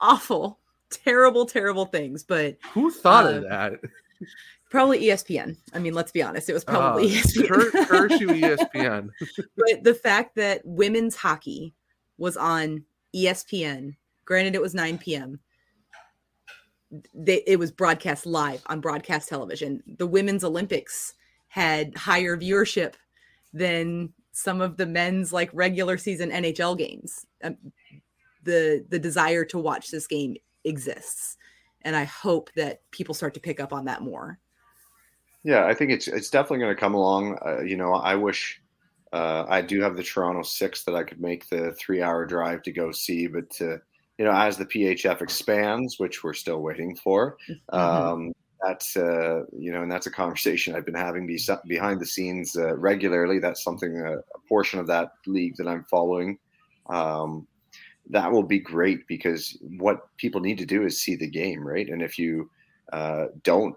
B: Awful, terrible, terrible things. But
C: Who thought
B: Uh,
C: of that?
B: probably ESPN. I mean, let's be honest, it was probably E
C: Uh,
B: ESPN.
C: cur- curse you, ESPN.
B: but the fact that women's hockey was on ESPN, granted it was 9 p.m. They, it was broadcast live on broadcast television. The women's Olympics had higher viewership than some of the men's like regular season NHL games. Um, the the desire to watch this game exists, and I hope that people start to pick up on that more.
D: Yeah, I think it's it's definitely going to come along. Uh, you know, I wish uh, I do have the Toronto Six that I could make the three-hour drive to go see, but uh, you know, as the PHF expands, which we're still waiting for, um, that's uh, you know, and that's a conversation I've been having be- behind the scenes uh, regularly. That's something uh, a portion of that league that I'm following. Um, that will be great because what people need to do is see the game, right? And if you uh, don't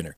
E: winner.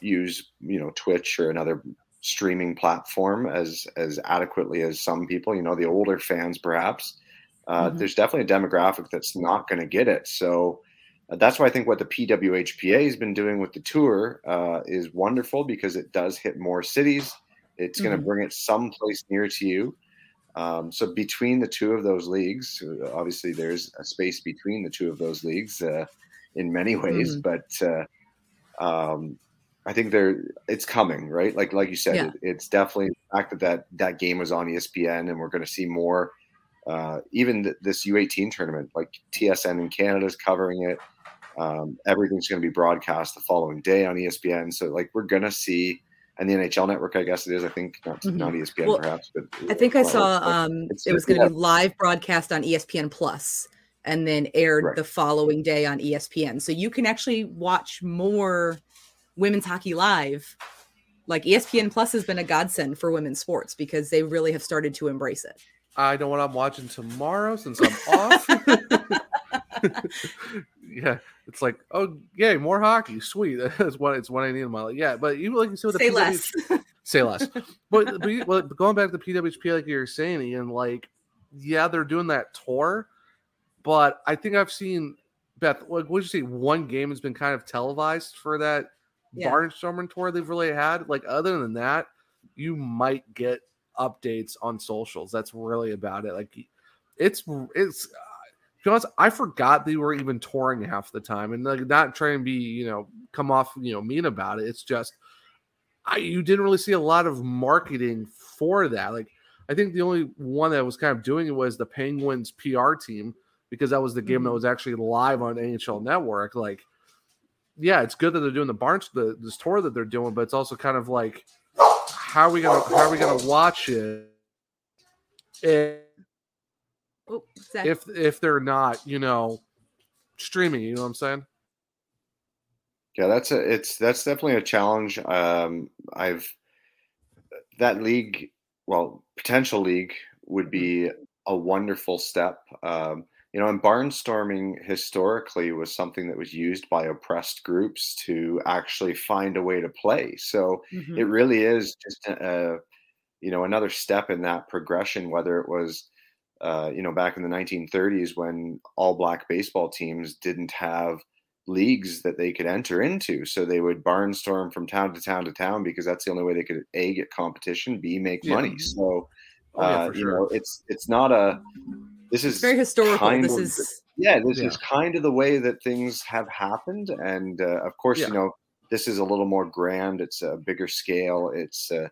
D: Use you know Twitch or another streaming platform as as adequately as some people. You know, the older fans perhaps. Uh,
B: Mhm.
D: There's definitely a demographic that's not going to get it. So uh, that's why I think what the PWHPA has been doing with the tour uh, is wonderful because it does hit more cities. It's going to
B: Mhm.
D: bring it someplace near to you. Um, so between the two of those leagues, uh, obviously there's a space between the two of those leagues uh, in many ways, but uh, um, I think there it's coming, right? Like like you said,
B: Yeah.
D: it, it's definitely the fact that, that that game was on ESPN, and we're going to see more. Uh, even th- this U18 tournament, like TSN in Canada is covering it. Um, everything's going to be broadcast the following day on ESPN. So like we're going to see, and the NHL network, I guess it is. I think not,
B: Mhm.
D: not ESPN
B: Well,
D: perhaps, but
B: I think I saw um, it was going to
D: yeah.
B: be live broadcast on ESPN Plus and then aired
D: Right.
B: the following day on ESPN. So you can actually watch more women's hockey live. Like ESPN Plus has been a godsend for women's sports because they really have started to embrace it.
C: I know what I'm watching tomorrow since I'm off. yeah, it's like, oh, yay, more hockey. Sweet. That's what it's what I need in my life. Yeah, but you like you said
B: Say
C: PWH
B: less.
C: say less. But, but, you- well, going back to the PWHP, like you're saying, Ian, like, yeah, they're doing that tour, but I think I've seen Beth. Like, what did you say? One game has been kind of televised for that
B: Yeah.
C: Barnstorming tour they've really had. Like, other than that, you might get updates on socials. That's really about it. Like, it's it's. uh, To I forgot they were even touring half the time, and like not trying to be, you know, come off, you know, mean about it. It's just I you didn't really see a lot of marketing for that. Like I think the only one that was kind of doing it was the Penguins PR team because that was the game that
B: Mhm.
C: was actually live on NHL Network. Like, yeah, it's good that they're doing the Barnes the this tour that they're doing, but it's also kind of like how are we gonna how are we gonna watch it if
B: Oh,
C: if, if they're not you know streaming? You know what I'm saying?
D: Yeah, that's a it's that's definitely a challenge. Um, I've that league, well, potential league would be a wonderful step. Um, you know, and barnstorming historically was something that was used by oppressed groups to actually find a way to play. So
B: mhm.
D: it really is just a, a you know another step in that progression. Whether it was uh, you know back in the 1930s when all black baseball teams didn't have leagues that they could enter into. So they would barnstorm from town to town to town because that's the only way they could a get competition, b make
C: Yeah.
D: money. So
C: Oh, yeah,
D: uh, you
C: sure.
D: know, it's it's not a this is
B: It's very historical.
D: kind
B: This
D: of-
B: is
D: yeah, this
C: Yeah.
D: is kind of the way that things have happened, and uh, of course,
C: Yeah.
D: you know, this is a little more grand. It's a bigger scale. It's uh,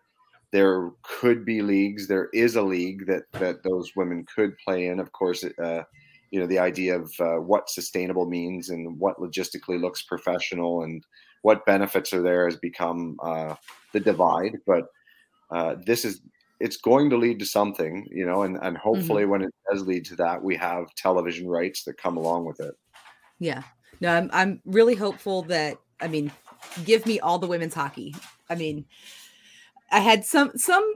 D: there could be leagues. There is a league that that those women could play in. Of course, uh, you know, the idea of uh, what sustainable means and what logistically looks professional and what benefits are there has become uh, the divide. But uh, this is it's going to lead to something, you know, and, and hopefully mm-hmm. when it does lead to that, we have television rights that come along with it.
B: Yeah. No, I'm I'm really hopeful that I mean, give me all the women's hockey. I mean, I had some some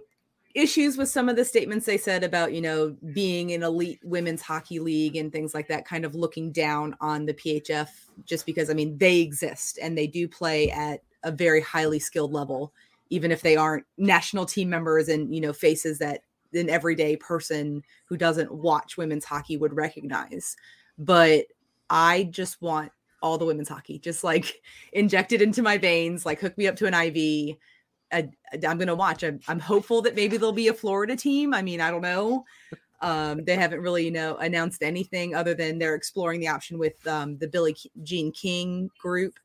B: issues with some of the statements they said about, you know, being an elite women's hockey league and things like that, kind of looking down on the PHF just because I mean, they exist and they do play at a very highly skilled level, even if they aren't national team members and, you know, faces that an everyday person who doesn't watch women's hockey would recognize. But I just want all the women's hockey, just like injected into my veins, like hook me up to an IV. I, am going to watch. I'm, I'm hopeful that maybe there'll be a Florida team. I mean, I don't know. Um, they haven't really, you know, announced anything other than they're exploring the option with um, the Billie Jean King group,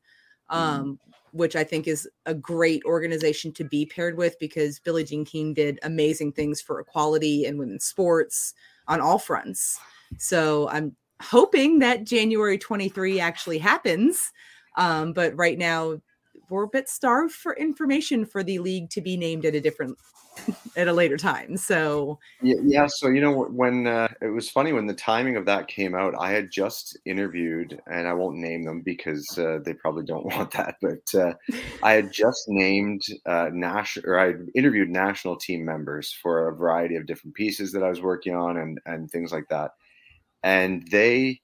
B: um, which I think is a great organization to be paired with because Billie Jean King did amazing things for equality and women's sports on all fronts. So I'm hoping that January 23 actually happens. Um, but right now, we're a bit starved for information for the league to be named at a different at a later time. So
D: Yeah, yeah. So you know when uh, it was funny when the timing of that came out, I had just interviewed, and I won't name them because uh, they probably don't want that. But uh, I had just named uh, national, or I interviewed national team members for a variety of different pieces that I was working on, and and things like that, and they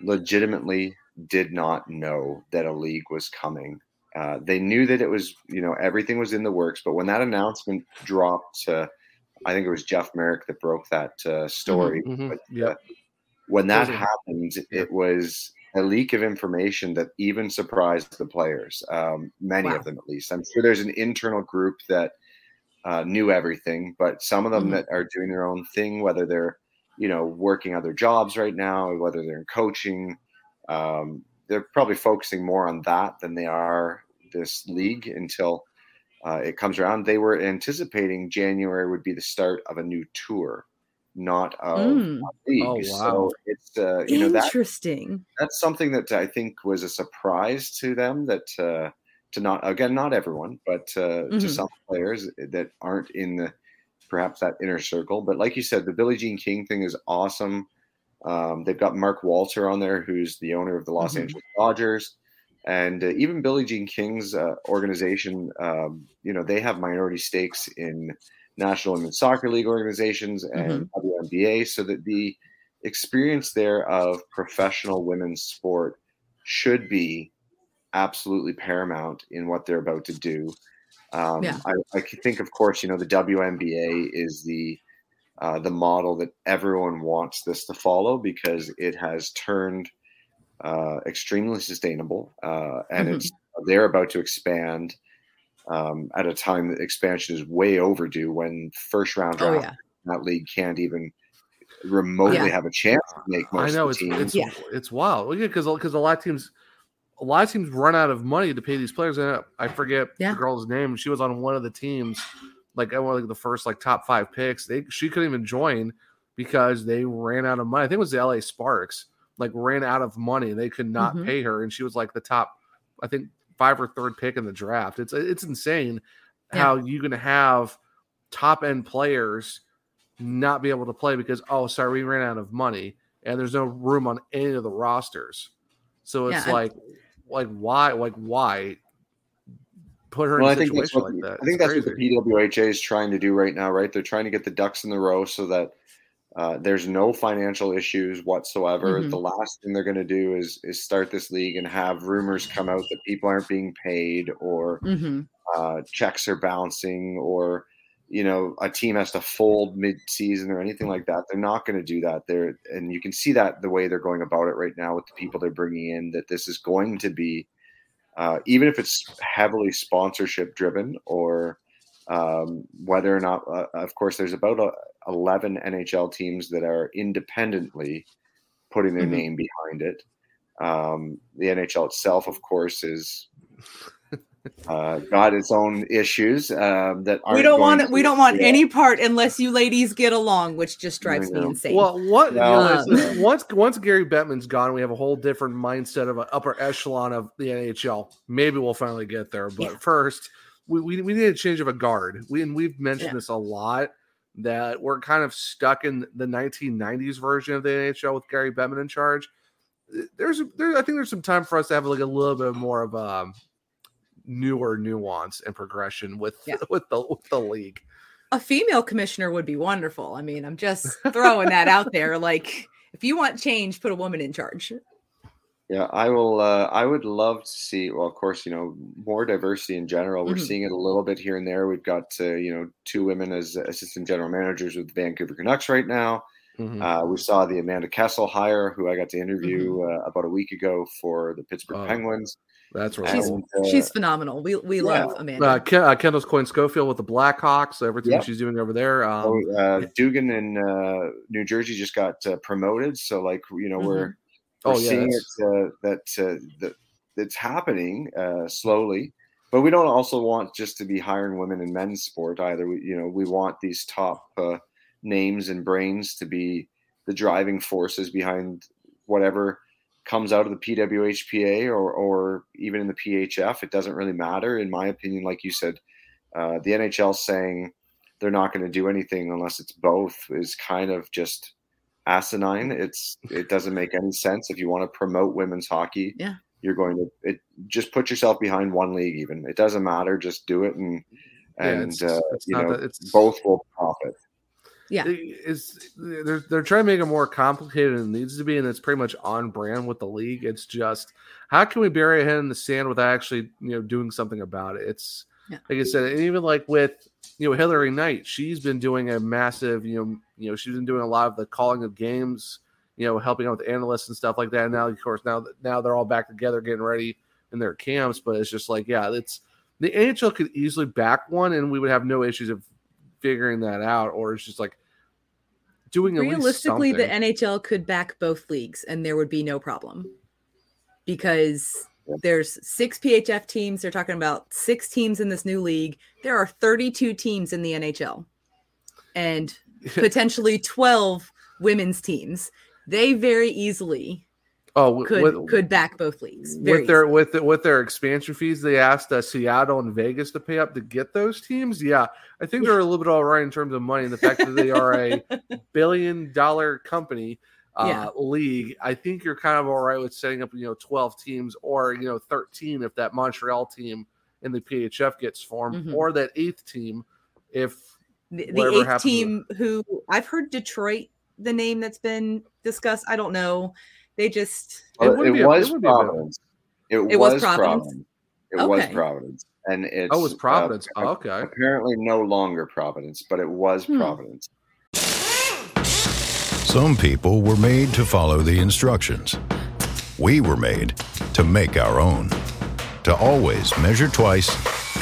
D: legitimately did not know that a league was coming. Uh, they knew that it was, you know, everything was in the works, but when that announcement dropped, uh, I think it was Jeff Marek that broke that uh, story.
C: Mhm,
D: But,
C: yeah.
D: uh, when that
C: Those
D: happened,
C: yeah.
D: it was a leak of information that even surprised the players, um, many
B: Wow.
D: of them at least. I'm sure there's an internal group that uh, knew everything, but some of them
B: Mhm.
D: that are doing their own thing, whether they're, you know, working other jobs right now, whether they're in coaching, um, they're probably focusing more on that than they are this league until uh, it comes around. They were anticipating January would be the start of a new tour, not of
B: Mm.
D: a league.
C: Oh, wow.
D: So it's uh, you know that
B: interesting.
D: that's something that I think was a surprise to them that uh, to not again not everyone, but uh, to
B: Mhm.
D: some players that aren't in the perhaps that inner circle. But like you said, the Billie Jean King thing is awesome. Um, they've got Mark Walter on there, who's the owner of the Los
B: Mhm.
D: Angeles Dodgers, and uh, even Billie Jean King's uh, organization. Um, you know, they have minority stakes in National Women's Soccer League organizations and WNBA, so that the experience there of professional women's sport should be absolutely paramount in what they're about to do. Um,
B: Yeah.
D: I, I think, of course, you know, the WNBA is the uh, the model that everyone wants this to follow because it has turned uh, extremely sustainable, uh, and
B: Mhm.
D: it's they're about to expand um, at a time that expansion is way overdue. When first round
B: Oh
D: draft
B: yeah.
D: that league can't even remotely
B: Yeah.
D: have a chance to make most
C: I know
D: of
C: it's
D: teams.
C: it's,
B: Yeah.
C: it's wild. Well, yeah, because because a lot of teams, a lot of teams run out of money to pay these players. And I forget
B: Yeah.
C: the girl's name. She was on one of the teams, like one of the first like top five picks. They she couldn't even join because they ran out of money. I think it was the LA Sparks. Like ran out of money. They could not
B: Mhm.
C: pay her, and she was like the top, I think five or third pick in the draft. It's it's insane
B: Yeah.
C: how you can have top end players not be able to play because oh sorry we ran out of money and there's no room on any of the rosters. So it's
B: Yeah, I-
C: like like why like why put her
D: Well, I
C: in a
D: think that's
C: situation
D: what
C: like that?
D: I think
C: It's
D: that's what the PWHA is trying to do right now, right? They're trying to get the ducks in the row so that uh, there's no financial issues whatsoever.
B: Mhm.
D: The last thing they're going to do is is start this league and have rumors come out that people aren't being paid or
B: hmm
D: uh, checks are bouncing or you know a team has to fold mid-season or anything like that. They're not going to do that. There, and you can see that the way they're going about it right now with the people they're bringing in. That this is going to be, uh, even if it's heavily sponsorship driven or um, whether or not, uh, of course, there's about uh, 11 NHL teams that are independently putting their
C: Mm-hmm.
B: Mhm.
D: name behind it. Um, the NHL itself, of course, is uh, got its own issues um, that
B: we
D: aren't
B: don't
D: going
B: want
D: to-
B: we don't want
D: yeah.
B: any part unless you ladies get along, which just drives me insane.
C: Well, what you know,
B: uh,
C: once once Gary Bettman's gone, we have a whole different mindset of an upper echelon of the NHL. Maybe we'll finally get there, but
B: Yeah.
C: first, we, we we need a change of a guard. We and we've mentioned
B: Yeah.
C: this a lot that we're kind of stuck in the 1990s version of the NHL with Gary Bettman in charge. There's there, I think there's some time for us to have like a little bit more of a newer nuance and progression with
B: Yeah.
C: with the with the league.
B: a female commissioner would be wonderful. I mean, I'm just throwing that out there. Like, if you want change, put a woman in charge.
D: Yeah, I will. Uh, I would love to see. Well, of course, you know, more diversity in general. We're
B: Mhm.
D: seeing it a little bit here and there. We've got uh, you know two women as assistant general managers with the Vancouver Canucks right now.
C: Mhm.
D: Uh, we saw the Amanda Kessel hire, who I got to interview uh, about a week ago for the Pittsburgh
C: Oh,
D: Penguins.
C: That's right.
B: She's
D: uh,
B: she's phenomenal. We we
D: yeah.
B: love Amanda.
C: uh, Ke- uh, Kendall's Coyne Schofield with the Blackhawks. Everything
D: Yeah.
C: she's doing over there. Um,
D: Oh, uh, Duggan in uh, New Jersey just got uh, promoted, so like you know we're, we're
C: Oh, yeah,
D: seeing it
C: that's-
D: uh, that uh, that it's happening uh, slowly. But we don't also want just to be hiring women in men's sport either. We, you know, we want these top uh, names and brains to be the driving forces behind whatever comes out of the PWHPA or or even in the PHF. It doesn't really matter, in my opinion. Like you said, uh, the NHL saying they're not going to do anything unless it's both is kind of just asinine. It's it doesn't make any sense if you want to promote women's hockey.
B: Yeah.
D: you're going to it. Just put yourself behind one league. Even it doesn't matter. Just do it, and
C: Yeah,
D: and
C: it's-
D: uh,
C: it's
D: you know
C: that- it's-
D: both will profit.
B: Yeah.
C: It's they're they're trying to make it more complicated than it needs to be, and it's pretty much on brand with the league. It's just how can we bury our head in the sand without actually you know doing something about it? It's
B: Yeah.
C: like I said, and even like with you know Hilary Knight, she's been doing a massive you know you know she's been doing a lot of the calling of games, you know helping out with analysts and stuff like that. And now of course now now they're all back together getting ready in their camps, but it's just like yeah, it's the NHL could easily back one, and we would have no issues of figuring that out, or it's just like doing
B: Realistically, the. NHL could back both leagues and there would be no problem because there's six PHF teams. They're talking about six teams in this new league. There are 32 teams in the NHL and potentially 12 women's teams. They very easily
C: oh
B: could
C: with,
B: could back both leagues. Very
C: with their
B: easily.
C: with the, with their expansion fees, they asked uh, Seattle and Vegas to pay up to get those teams. Yeah, I think they're a little bit all right in terms of money. And the fact that they are a billion dollar company uh,
B: Yeah.
C: league, I think you're kind of all right with setting up you know 12 teams or you know 13 if that Montreal team in the PHF gets formed,
B: Mhm.
C: or that eighth team if
B: the, the eighth team who I've heard Detroit, the name that's been discussed. I don't know. They just
C: It
D: Well,
C: would
D: it,
C: be a-
D: was
C: it would be
D: Providence. It,
B: It was
D: was
B: Providence?
D: Providence. It was Providence, and it's
C: oh, it's
D: uh,
C: Providence. Oh, okay.
D: apparently no longer Providence, but it was
B: Hmm.
D: Providence.
F: Some people were made to follow the instructions. We were made to make our own. To always measure twice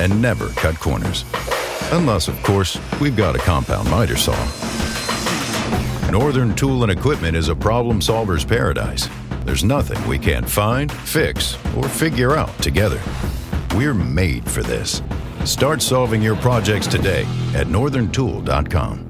F: and never cut corners. Unless, of course, we've got a compound miter saw. Northern Tool and Equipment is a problem solver's paradise. There's nothing we can't find, fix, or figure out together. We're made for this. Start solving your projects today at northerntool.com.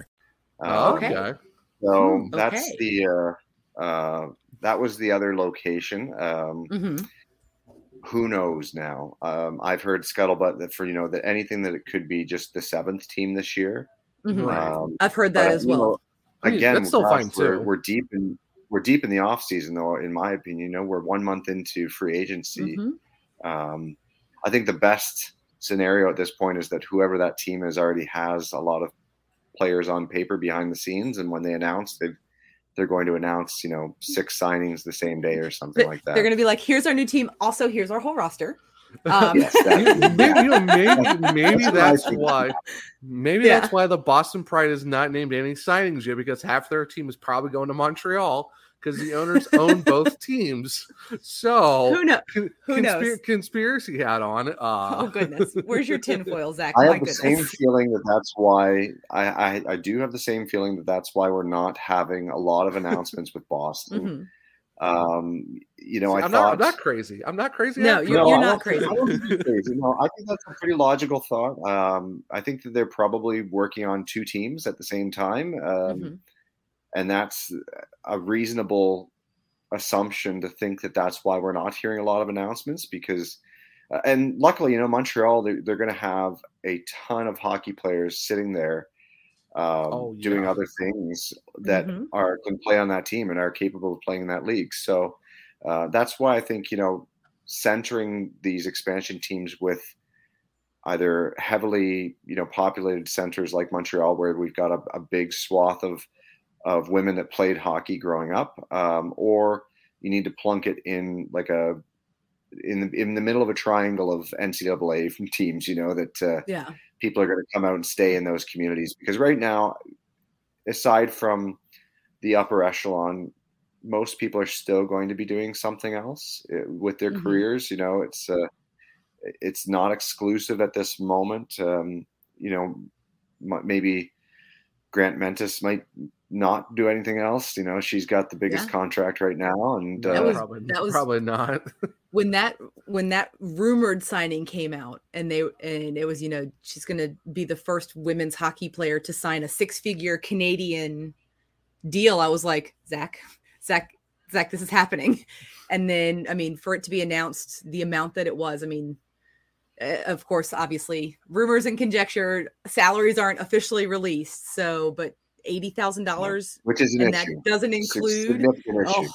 D: Uh,
B: Okay.
C: okay.
D: So
B: Hmm,
D: that's
B: okay.
D: the uh, uh, that was the other location. Um,
B: Mhm.
D: who knows now? Um, I've heard scuttlebutt that for you know that anything that it could be just the seventh team this year.
B: Mhm.
D: Um,
B: I've heard that
D: but,
B: as well.
D: know, again,
C: that's still fine,
D: we're,
C: too.
D: we're deep in we're deep in the off season though. In my opinion, you know, we're one month into free agency.
B: Mhm.
D: Um, I think the best scenario at this point is that whoever that team is already has a lot of players on paper behind the scenes, and when they announce, they they're going to announce, you know, six signings the same day or something
B: But
D: like that.
B: They're going to be like, here's our new team. Also, here's our whole roster. Um,
D: Yes, that-
C: maybe, you know, maybe, maybe
D: That's
C: that's why. Maybe
B: Yeah.
C: that's why the Boston Pride is not named any signings yet because half their team is probably going to Montreal because the owners own both teams. So
B: Who know-
C: con-
B: who knows?
C: Conspiracy hat on. Uh,
B: oh goodness, where's your tinfoil, Zach?
D: I
B: My
D: have the same feeling that that's why I, I I do have the same feeling that that's why we're not having a lot of announcements with Boston.
B: Mhm.
D: Um, you know, I
C: I'm
D: thought
C: not. I'm not crazy. I'm not crazy.
B: No, you're-
C: all.
B: you're
D: I
B: not
D: think-
B: crazy.
D: I don't think you're crazy. No, I think that's a pretty logical thought. Um, I think that they're probably working on two teams at the same time, um,
B: Mhm.
D: And that's a reasonable assumption to think that that's why we're not hearing a lot of announcements because. Uh, and luckily, you know, Montreal, they're, they're going to have a ton of hockey players sitting there um,
C: Oh,
D: doing other things that
B: Mhm.
D: are can play on that team and are capable of playing in that league. So uh, that's why I think you know centering these expansion teams with either heavily you know populated centers like Montreal, where we've got a, a big swath of of women that played hockey growing up, um, or you need to plunk it in like a in the in the middle of a triangle of NCAA from teams, you know that uh,
B: Yeah.
D: people are going to come out and stay in those communities because right now, aside from the upper echelon, most people are still going to be doing something else uh, with their
B: Mhm.
D: careers. You know, it's uh, it's not exclusive at this moment. Um, you know, maybe Grant Mentis might not do anything else. You know, she's got the biggest
B: Yeah.
D: contract right now, and
B: That
D: uh,
B: was-
C: probably,
B: that was-
C: probably not.
B: when that when that rumored signing came out and they and it was you know she's going to be the first women's hockey player to sign a six figure canadian deal i was like zach zach zach this is happening and then i mean for it to be announced the amount that it was i mean uh, of course obviously rumors and conjecture salaries aren't officially released so but $80000
D: which is an
B: and that doesn't include
D: issue.
B: Oh,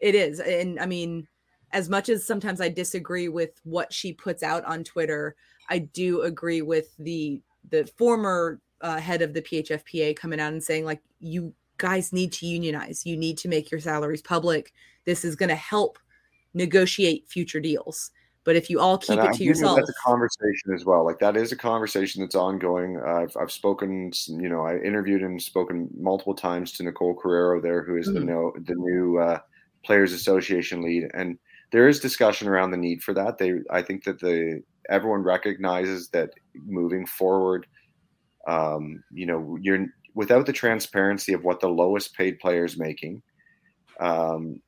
B: it is. And I mean, as much as sometimes I disagree with what she puts out on Twitter, I do agree with the the former uh, head of the PHFPA coming out and saying like you guys need to unionize. You need to make your salaries public. This is going to help negotiate future deals. But if you all keep
D: And
B: it
D: I
B: to yourself,
D: That's a conversation as well. Like that is a conversation that's ongoing. Uh, I've I've spoken, you know, I interviewed and spoken multiple times to Nicole Corriero there, who is the
B: Mhm.
D: no the new uh, Players Association lead, and there is discussion around the need for that. They, I think that the everyone recognizes that moving forward, um, you know, you're without the transparency of what the lowest paid player is making. Um,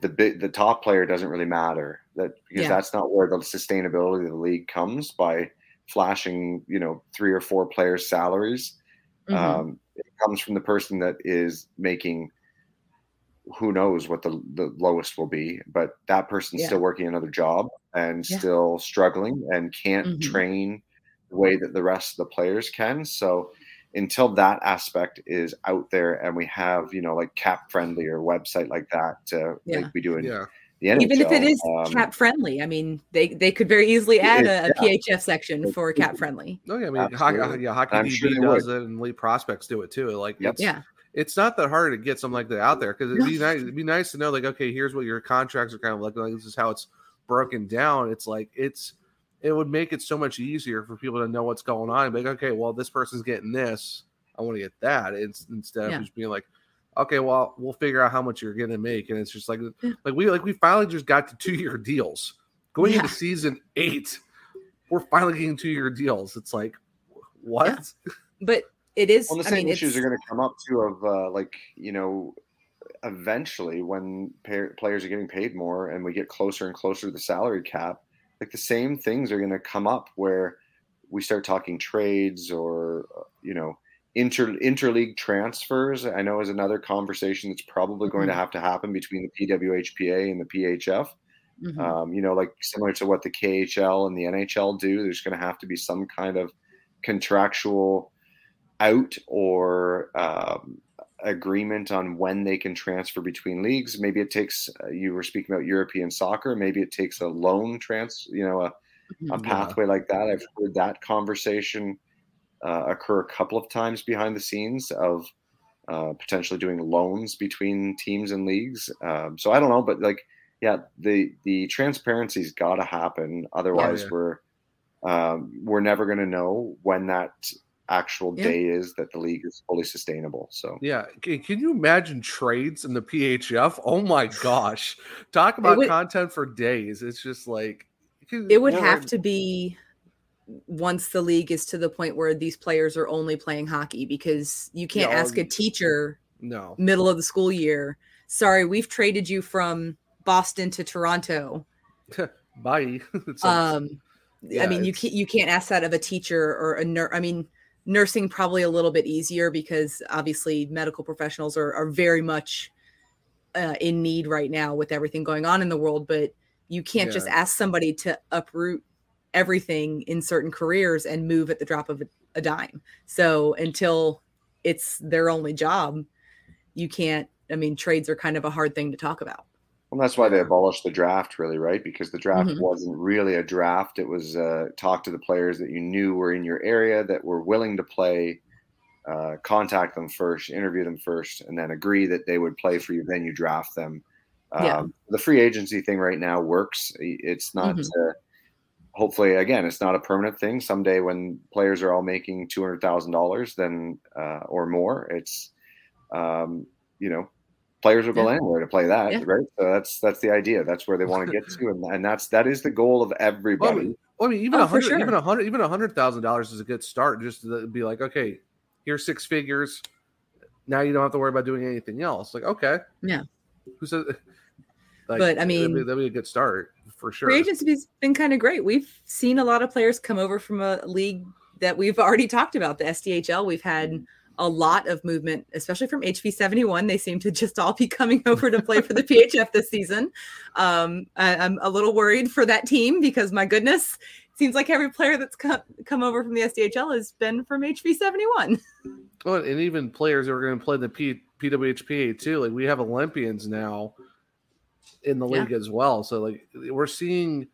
D: the big, the top player doesn't really matter that because
B: Yeah.
D: that's not where the sustainability of the league comes by flashing you know three or four players salaries
B: Mhm.
D: um, it comes from the person that is making who knows what the, the lowest will be but that person's
B: Yeah.
D: still working another job and
B: Yeah.
D: still struggling and can't
B: Mhm.
D: train the way that the rest of the players can so until that aspect is out there and we have you know like cap friendly or website like that uh,
B: Yeah.
D: like we do in
C: Yeah.
D: The NHL,
B: even if it is
D: um,
B: cap friendly, I mean, they they could very easily add a, a
D: Yeah.
B: PHF section for cap friendly.
C: No, yeah, I mean, hockey,
D: Absolutely.
C: yeah, hockey
D: I'm
C: DB
D: sure they
C: does
D: would.
C: it, and elite prospects do it too. Like,
D: Yep.
C: it's,
B: Yeah.
C: it's not that hard to get something like that out there because it'd be nice. It'd be nice to know, like, okay, here's what your contracts are kind of looking like. This is how it's broken down. It's like it's it would make it so much easier for people to know what's going on. And be like, okay, well, this person's getting this. I want to get that. It's instead
B: Yeah.
C: of just being like, okay, well, we'll figure out how much you're going to make, and it's just like, like we like we finally just got to two year deals going
B: Yeah.
C: into season eight. We're finally getting two year deals. It's like, what?
B: But it is.
D: Well, the
B: I
D: same
B: mean,
D: issues
B: it's,
D: are going to come up too. Of uh, like you know, eventually when pay- players are getting paid more and we get closer and closer to the salary cap, like the same things are going to come up where we start talking trades or uh, you know inter interleague transfers. I know is another conversation that's probably going to
B: Mhm.
D: have to happen between the PWHPA and the PHF Mm-hmm. Um, you know, like similar to what the KHL and the NHL do, there's going to have to be some kind of contractual out or um, agreement on when they can transfer between leagues. Maybe it takes, uh, you were speaking about European soccer, maybe it takes a loan trans, you know, a, a mm-hmm. pathway like that. I've heard that conversation occur a couple of times behind the scenes of uh, potentially doing loans between teams and leagues. Um, so I don't know, but like, yeah, the the transparency's got to happen. Otherwise, yeah. we're um, we're never going to know when that actual yeah. day is that the league is fully sustainable. So
C: yeah, can, can you imagine trades in the PHF? Oh my gosh, talk about would, content for days. It's just like
B: it would have to be once the league is to the point where these players are only playing hockey because you can't no, ask a teacher
C: no.
B: middle of the school year sorry we've traded you from boston to toronto.
C: Bye.
B: Um yeah, i mean you can't you can't ask that of a teacher or a nurse i mean nursing probably a little bit easier because obviously medical professionals are, are very much uh, in need right now with everything going on in the world but you can't yeah. just ask somebody to uproot everything in certain careers and move at the drop of a, a dime so until it's their only job you can't i mean trades are kind of a hard thing to talk about
D: well, that's why they abolished the draft, really, right? Because the draft mm-hmm. wasn't really a draft. It was uh, talk to the players that you knew were in your area that were willing to play, uh, contact them first, interview them first, and then agree that they would play for you. Then you draft them. Um, yeah. The free agency thing right now works. It's not. Mm-hmm. Uh, hopefully, again, it's not a permanent thing. Someday, when players are all making two hundred thousand dollars, then uh, or more, it's um, you know players will go yeah. anywhere to play that, yeah. right? So that's that's the idea. That's where they want to get to, and, and that's that is the goal of everybody.
C: Well, I mean, well, I mean even a oh, hundred, sure. even a hundred, even a hundred thousand dollars is a good start. Just to be like, okay, here's six figures. Now you don't have to worry about doing anything else. Like, okay,
B: yeah.
C: Who says?
B: Like, but I mean,
C: that'd be, that'd be, a good start for sure.
B: Free agency's been kind of great. We've seen a lot of players come over from a league that we've already talked about, the SDHL. We've had a lot of movement, especially from HV71. They seem to just all be coming over to play for the PHF this season. Um, I, am a little worried for that team because my goodness, it seems like every player that's come, come over from the SDHL has been from HV71.
C: Well, and even players that are going to play the P, PWHPA too. Like we have Olympians now in the league yeah. as well. So like we're seeing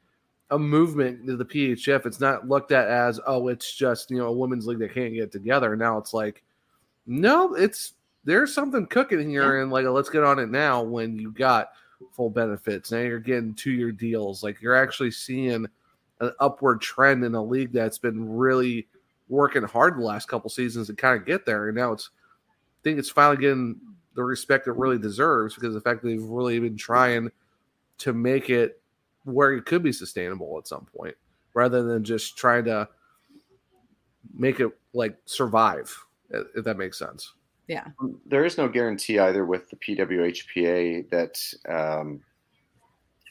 C: a movement to the PHF. It's not looked at as oh, it's just you know a women's league that can't get together. Now it's like no, it's there's something cooking here, yeah. and like let's get on it now. When you got full benefits, now you're getting two year deals. Like you're actually seeing an upward trend in a league that's been really working hard the last couple seasons to kind of get there, and now it's I think it's finally getting the respect it really deserves because the fact that they've really been trying to make it where it could be sustainable at some point rather than just trying to make it like survive if that makes sense.
B: Yeah.
D: There is no guarantee either with the PWHPA that um,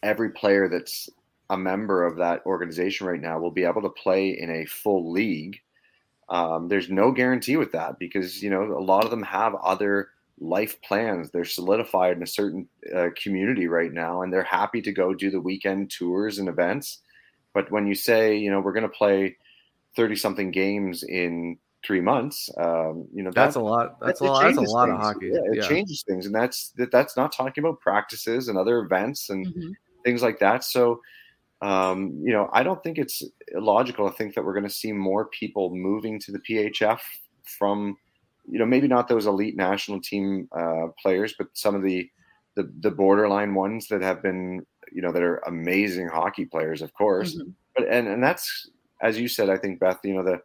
D: every player that's a member of that organization right now will be able to play in a full league. Um, there's no guarantee with that because you know a lot of them have other life plans. They're solidified in a certain uh, community right now, and they're happy to go do the weekend tours and events. But when you say, you know, we're going to play thirty something games in three months. Um, you know,
C: that's that, a lot. That's that, a lot. That's a lot things. of hockey.
D: Yeah, it yeah. changes things, and that's that, that's not talking about practices and other events and mm-hmm. things like that. So, um, you know, I don't think it's illogical to think that we're going to see more people moving to the PHF from, you know, maybe not those elite national team uh, players, but some of the, the the borderline ones that have been, you know, that are amazing hockey players, of course. Mm-hmm. But and and that's as you said, I think Beth, you know, the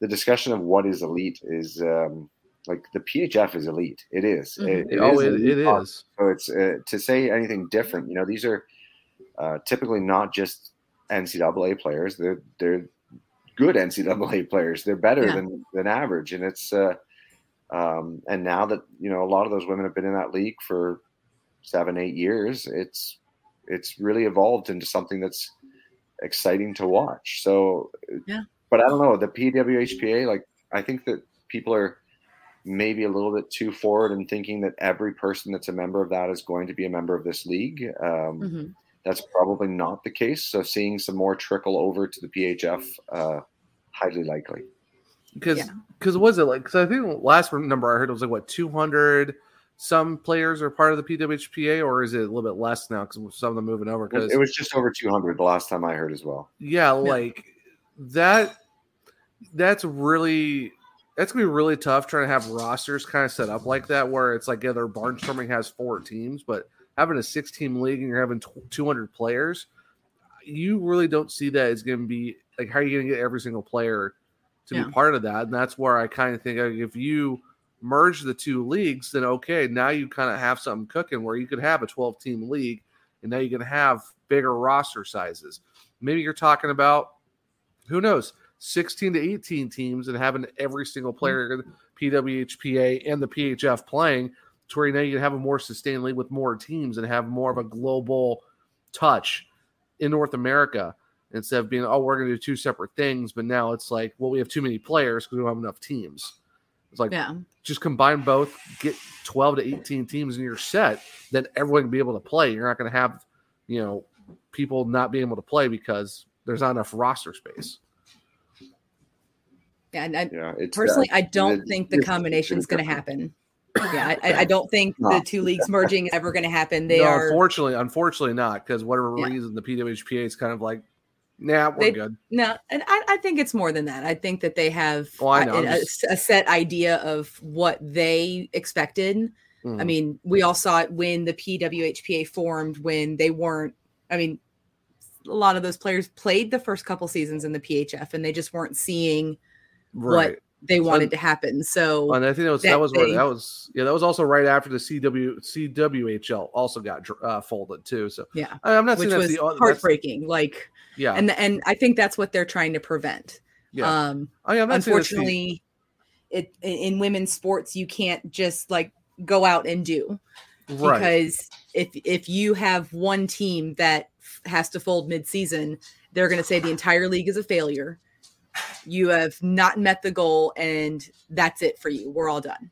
D: the discussion of what is elite is um, like the PHF is elite. It is.
C: Mm-hmm. It, it oh, is it, it is.
D: So it's uh, to say anything different. You know, these are uh, typically not just NCAA players. They're they're good NCAA players. They're better yeah. than than average, and it's. Uh, um, and now that you know a lot of those women have been in that league for seven, eight years, it's it's really evolved into something that's exciting to watch. So
B: yeah
D: but I don't know the PWHPA. Like I think that people are maybe a little bit too forward in thinking that every person that's a member of that is going to be a member of this league. Um, mm-hmm. that's probably not the case. So seeing some more trickle over to the PHF, uh, highly likely.
C: Because because was it like? Because I think the last number I heard was like what two hundred some players are part of the PWHPA, or is it a little bit less now because some of them moving over? Because
D: it was just over 200 the last time I heard as well.
C: Yeah, like that. That's really that's gonna be really tough trying to have rosters kind of set up like that, where it's like yeah, their barnstorming has four teams, but having a six team league and you're having 200 players, you really don't see that as going to be like how are you going to get every single player to
B: Yeah.
C: be part of that? And that's where I kind of think like, if you merge the two leagues, then okay, now you kind of have something cooking where you could have a 12 team league and now you can have bigger roster sizes. Maybe you're talking about who knows 16 to 18 teams and having every single hmm. player in PWHPA and the PHF playing to where now you can have a more sustained league with more teams and have more of a global touch in North America instead of being, oh, we're going to do two separate things. But now it's like, well, we have too many players because we don't have enough teams. It's like,
B: Yeah.
C: just combine both, get 12 to 18 teams in your set, then everyone can be able to play. You're not going to have, you know, people not being able to play because there's not enough roster space.
B: Yeah, and I,
D: Yeah, it's
B: personally,
D: uh,
B: I don't
D: it-
B: think the combination is going to happen. Yeah, I, I- I don't think the two leagues merging is ever going to happen. They
C: no,
B: are
C: unfortunately, unfortunately not because whatever
B: Yeah.
C: reason the PWHPA is kind of like, nah, we're
B: They-
C: good.
B: no, and I, I think it's more than that. I think that they have a-
C: just-
B: a set idea of what they expected. I
C: Mhm.
B: mean, we all saw it when the PWHPA formed, when they weren't. I mean, a lot of those players played the first couple seasons in the PHF, and they just weren't seeing
C: right.
B: what they wanted
C: And-
B: to happen. So
C: And I think that was
B: that
C: that was where that was yeah that was also right after the CW CWHL also got uh, folded too. So
B: yeah,
C: I- I'm not
B: which
C: saying that's
B: was
C: the
B: heartbreaking. Like,
C: yeah
B: and and I think that's what they're trying to prevent.
C: yeah.
B: Um,
C: I mean, I'm not saying that's the-
B: unfortunately it in, in women's sports you can't just like go out and do
C: right.
B: because if if you have one team that has to fold mid-season they're going to say the entire league is a failure you have not met the goal and that's it for you we're all done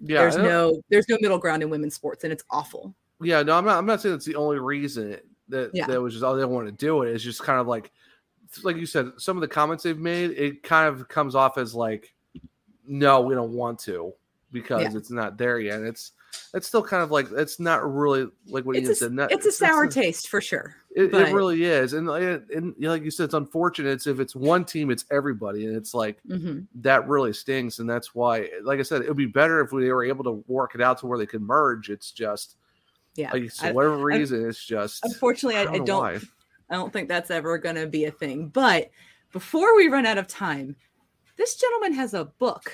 C: yeah,
B: there's no there's no middle ground in women's sports and it's awful
C: Yeah, no, I'm not. I'm not saying that's the only reason that
B: Yeah.
C: that was just all they want to do it. It's just kind of like, like you said, some of the comments they've made, it kind of comes off as like, no, we don't want to because
B: Yeah.
C: it's not there yet. And it's it's still kind of like it's not really like what
B: it's a,
C: said. Not,
B: it's a sour taste for sure
C: It,
B: but-
C: it really is, and and, and like you said, it's unfortunate. It's if it's one team, it's everybody, and it's like
B: Mhm.
C: that really stings, and that's why, like I said, it would be better if we were able to work it out to where they could merge. It's just,
B: yeah
C: like, for
B: I-
C: whatever
B: I-
C: reason, it's just.
B: unfortunately I,
C: don't
B: I don't
C: why.
B: I don't think that's ever going to be a thing. But before we run out of time, this gentleman has a book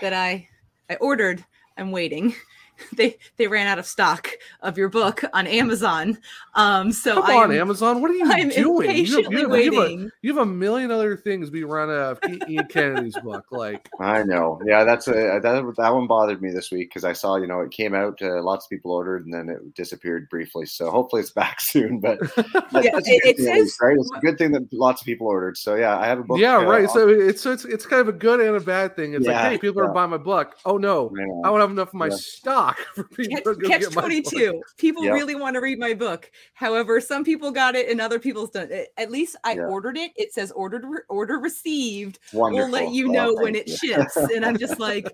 B: that I I ordered. I'm waiting. They they ran out of stock of your book on Amazon. Um, so
C: Come
B: I
C: on,
B: am,
C: Amazon, what are you
B: I'm
C: doing? You have, you, have, you, have a,
B: waiting.
C: you have a million other things being run out of I- Ian Kennedy's book. Like,
D: I know. Yeah, that's a that that one bothered me this week because I saw you know it came out, uh, lots of people ordered, and then it disappeared briefly. So hopefully it's back soon. But that-
B: Yeah,
D: that's
B: it-
D: good
B: it
D: thing,
B: says-
D: right. It's a good thing that lots of people ordered. So yeah, I have a book.
C: yeah,
D: uh,
C: right. So it's so it's it's kind of a good and a bad thing. It's
D: Yeah,
C: like, hey, people are buying my book. Oh no,
D: I.
C: I don't have enough of my
D: Yeah.
C: Stock for people
B: catch, catch
C: get my book.
B: 22 people
D: Yep.
B: really want to read my book however some people got it and other people's don't at least i
D: Yeah.
B: ordered it it says ordered order received
D: Wonderful.
B: we'll let you
D: Oh,
B: know when
D: thank
B: it
D: you.
B: ships and i'm just like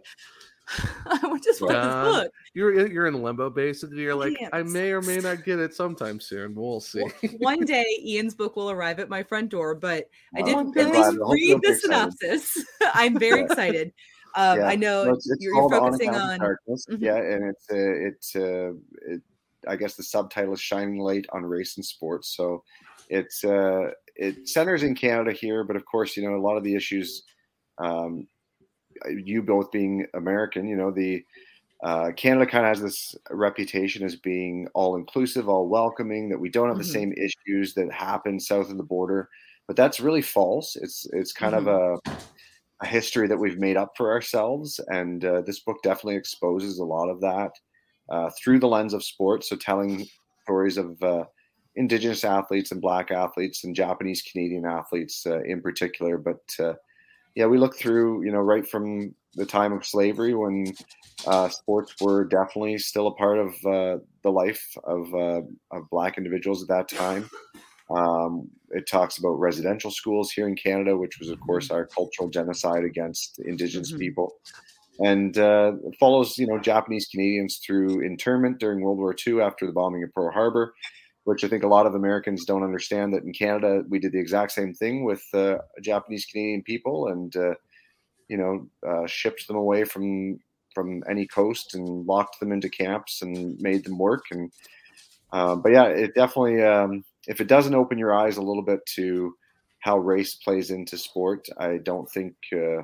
B: i just want
C: Done.
B: this book
C: You're in- you're in limbo basically. You're like,
B: can't.
C: I may or may not get it sometime soon. We'll see.
B: one day ian's book will arrive at my front door but i did
D: Well,
B: at least
D: glad. I hope
B: read the
D: excited.
B: synopsis i'm very excited um,
D: Yeah.
B: i know
D: No, it's, it's
B: you're, you're
D: On
B: focusing on
D: Darkness.
B: Mhm.
D: Yeah, and it's uh, it's uh, it, I guess the subtitle is "Shining Light on Race and Sports." So it's uh, it centers in Canada here, but of course, you know a lot of the issues. Um, you both being American, you know the uh, Canada kind of has this reputation as being all inclusive, all welcoming. That we don't have the
B: Mhm.
D: same issues that happen south of the border, but that's really false. It's it's kind of a a history that we've made up for ourselves. And uh, this book definitely exposes a lot of that uh, through the lens of sports. So, telling stories of uh, Indigenous athletes and Black athletes and Japanese Canadian athletes uh, in particular. But uh, yeah, we look through, you know, right from the time of slavery when uh, sports were definitely still a part of the life of of black individuals at that time. Um, it talks about residential schools here in Canada, which was, of course, our cultural genocide against Indigenous
B: Mhm.
D: people, and uh, it follows, you know, Japanese Canadians through internment during World War II after the bombing of Pearl Harbor, which I think a lot of Americans don't understand that in Canada we did the exact same thing with uh, Japanese Canadian people, and uh, you know, uh, shipped them away from from any coast and locked them into camps and made them work and. Uh, but yeah, it definitely. Um, if it doesn't open your eyes a little bit to how race plays into sport, I don't think uh,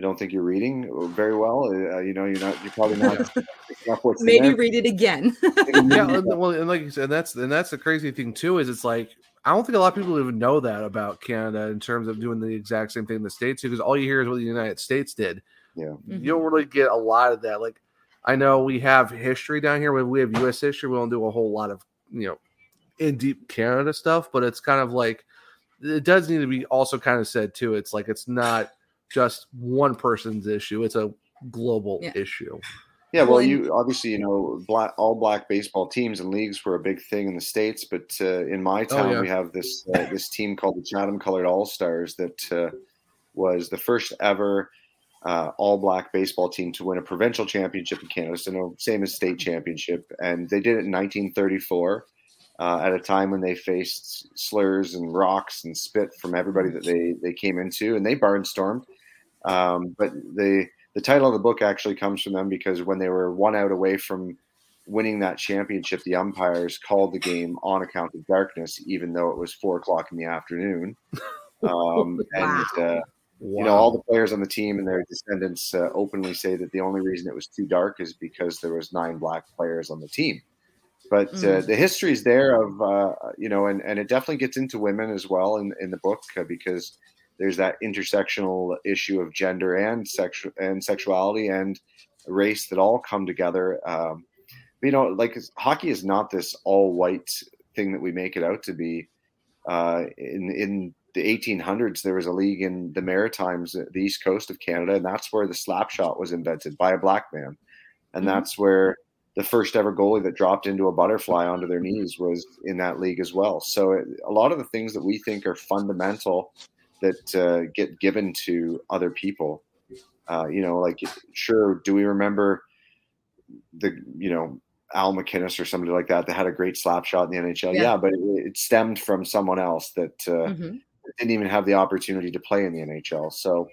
D: I don't think you're reading very well. Uh, you know, you're not. You're probably not. picking what's
B: Maybe
D: there.
B: read it again.
C: yeah, and, well, and like you said, that's and that's the crazy thing too is it's like I don't think a lot of people even know that about Canada in terms of doing the exact same thing in the states do because all you hear is what the United States did.
D: Yeah,
C: you don't really get a lot of that. Like I know we have history down here. We we have U.S. history. We don't do a whole lot of you know in deep Canada stuff, but it's kind of like it does need to be also kind of said too. It's like it's not just one person's issue; it's a global
B: Yeah.
C: issue.
D: Yeah, well,
B: Well,
D: you obviously you know black all black baseball teams and leagues were a big thing in the states, but uh, in my town
C: Oh, yeah.
D: we have this uh, this team called the Chatham Colored All Stars that uh, was the first ever uh, all black baseball team to win a provincial championship in Canada, so no same as state championship, and they did it in 1934. Uh, at a time when they faced slurs and rocks and spit from everybody that they they came into, and they barnstormed. Um, but the the title of the book actually comes from them because when they were one out away from winning that championship, the umpires called the game on account of darkness, even though it was four o'clock in the afternoon. Um, And uh, you know, all the players on the team and their descendants uh, openly say that the only reason it was too dark is because there was nine black players on the team. But uh,
G: Mm.
D: the history is there of uh, you know, and, and it definitely gets into women as well in, in the book uh, because there's that intersectional issue of gender and sexual and sexuality and race that all come together. Um, you know, like hockey is not this all white thing that we make it out to be. Uh, in in the 1800s, there was a league in the Maritimes, the east coast of Canada, and that's where the slap shot was invented by a black man, and
G: Mhm.
D: that's where the first ever goalie that dropped into a butterfly onto their knees was in that league as well. So it, a lot of the things that we think are fundamental that uh, get given to other people, uh, you know, like sure, do we remember the you know Al MacInnis or somebody like that that had a great slap shot in the NHL?
G: Yeah.
D: Yeah, but it, it stemmed from someone else that uh,
B: Mhm.
D: didn't even have the opportunity to play in the NHL. So.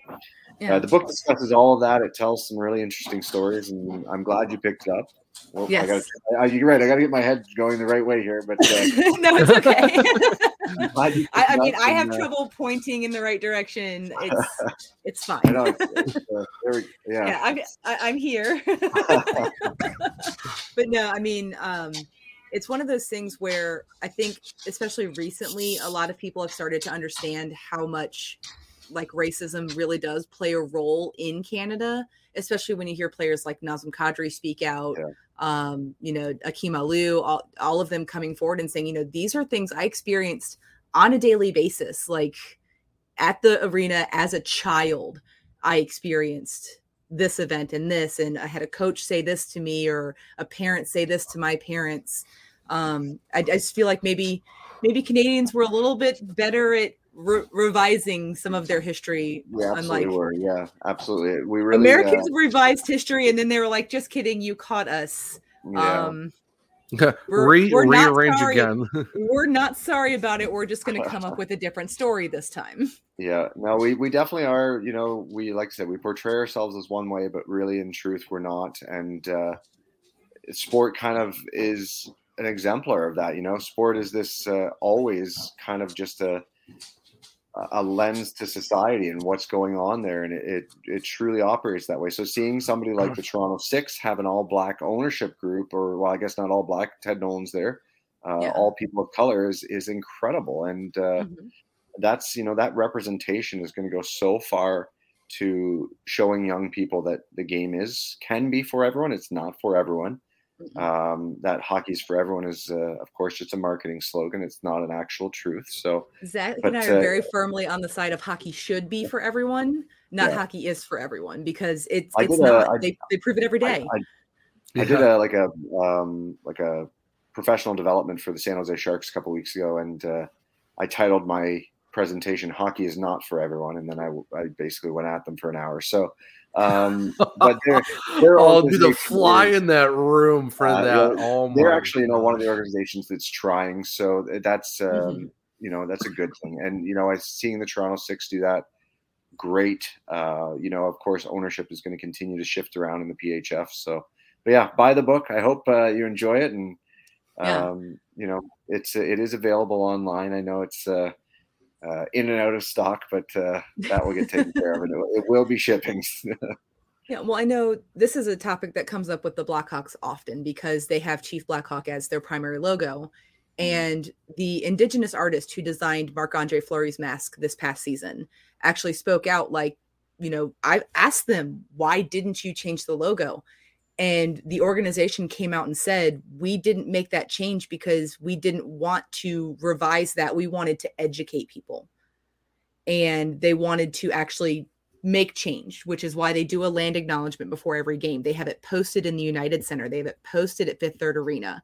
B: Yeah.
D: Uh, the book discusses all of that. It tells some really interesting stories, and I'm glad you picked it up. Well, I
B: Yes.
D: gotta, I, you're right. I got to get my head going the right way here, but uh,
B: no, it's okay. I, I mean, I have
D: uh,
B: trouble pointing in the right direction. It's it's fine.
D: I know. It's, uh, we, yeah.
B: yeah, I'm I, I'm here. but no, I mean, um, it's one of those things where I think, especially recently, a lot of people have started to understand how much like racism really does play a role in Canada, especially when you hear players like Nazem Kadri speak out. Um, you know, Akim Aliu, all, all of them coming forward and saying, you know, these are things I experienced on a daily basis, like at the arena as a child. I experienced this event and this, and I had a coach say this to me, or a parent say this to my parents. Um, I, I just feel like maybe maybe Canadians were a little bit better at re- revising some of their history,
D: We absolutely
B: unlike
D: were. Yeah, absolutely. We really
B: Americans
D: uh,
B: revised history, and then they were like, "Just kidding, you caught us."
D: Yeah.
B: Um, We're-
C: Re-
B: we're not
C: rearrange
B: sorry.
C: again.
B: we're not sorry about it. We're just going to come up with a different story this time.
D: Yeah, no, we, we definitely are. You know, we like I said, we portray ourselves as one way, but really, in truth, we're not. And uh, sport kind of is an exemplar of that. You know, sport is this uh, always kind of just a a lens to society and what's going on there, and it, it it truly operates that way. So seeing somebody like the Toronto Six have an all black ownership group, or well, I guess not all black. Ted Nolan's there. Uh,
B: Yeah.
D: All people of color is is incredible, and uh, that's you know that representation is going to go so far to showing young people that the game is can be for everyone it's not for everyone um, that hockey's for everyone is, uh, of course, just a marketing slogan. It's not an actual truth. So
B: Zach
D: but,
B: and I are
D: uh,
B: very firmly on the side of hockey should be for everyone, not
D: Yeah.
B: hockey is for everyone because it's
D: I
B: it's not.
D: I-
B: they they prove it every day.
D: I- I, I did a like a um, like a professional development for the San Jose Sharks a couple weeks ago, and uh, I titled my presentation "Hockey is not for everyone," and then I, I basically went at them for an hour. So, um, but they're, they're
C: Oh, dude, the fly
D: is-
C: in that room for
D: uh,
C: that.
D: yeah,
C: oh,
D: they're actually you know one of the organizations that's trying. So that's um,
B: Mm-hmm.
D: you know that's a good thing. And you know, I seeing the Toronto Six do that, great. Uh, you know, of course, ownership is going to continue to shift around in the PHF. So, but yeah, buy the book. I hope uh, you enjoy it, and
B: Yeah.
D: um, you know, it's it is available online. I know it's. Uh, uh, in and out of stock, but uh, that will get taken care of. and It, it will be shipping.
B: Yeah, well, I know this is a topic that comes up with the Blackhawks often because they have Chief Blackhawk as their primary logo. And the indigenous artist who designed Marc Andre Fleury's mask this past season actually spoke out like, you know, I asked them, why didn't you change the logo? And the organization came out and said, we didn't make that change because we didn't want to revise that. We wanted to educate people. And they wanted to actually make change, which is why they do a land acknowledgement before every game. They have it posted in the United Center, they have it posted at Fifth Third Arena.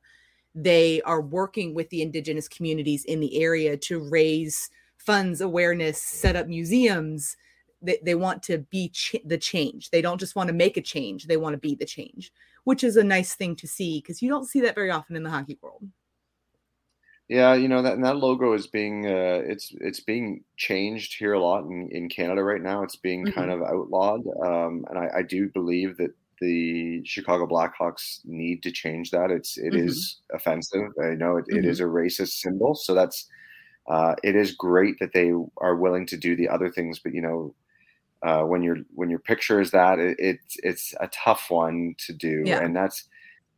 B: They are working with the indigenous communities in the area to raise funds, awareness, set up museums. They, they want to be ch- the change. They don't just want to make a change, they want to be the change, which is a nice thing to see because you don't see that very often in the hockey world.
D: Yeah, you know that and that logo is being uh, it's it's being changed here a lot in, in Canada right now. It's being kind of outlawed, um, and I, I do believe that the Chicago Blackhawks need to change that. It's it is
B: Mhm.
D: offensive. I know it, it is a racist symbol, so that's uh, it is great that they are willing to do the other things, but you know. Uh, when your when your picture is that it, it's it's a tough one to do
B: Yeah.
D: and that's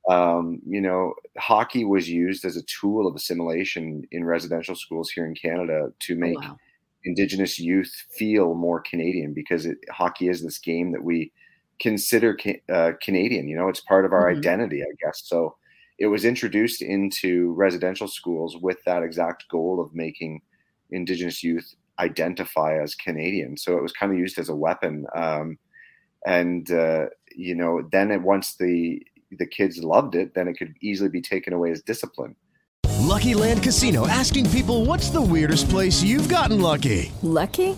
D: um, you know, hockey was used as a tool of assimilation in residential schools here in Canada to make
B: wow.
D: Indigenous youth feel more Canadian because it, hockey is this game that we consider ca- uh, Canadian. You know, it's part of our
B: Mhm.
D: identity, I guess. So it was introduced into residential schools with that exact goal of making Indigenous youth identify as Canadian. So it was kind of used as a weapon. Um, and uh, you know, then it once the the kids loved it, then it could easily be taken away as discipline.
G: Lucky Land Casino asking people what's the weirdest place you've gotten lucky?
H: Lucky?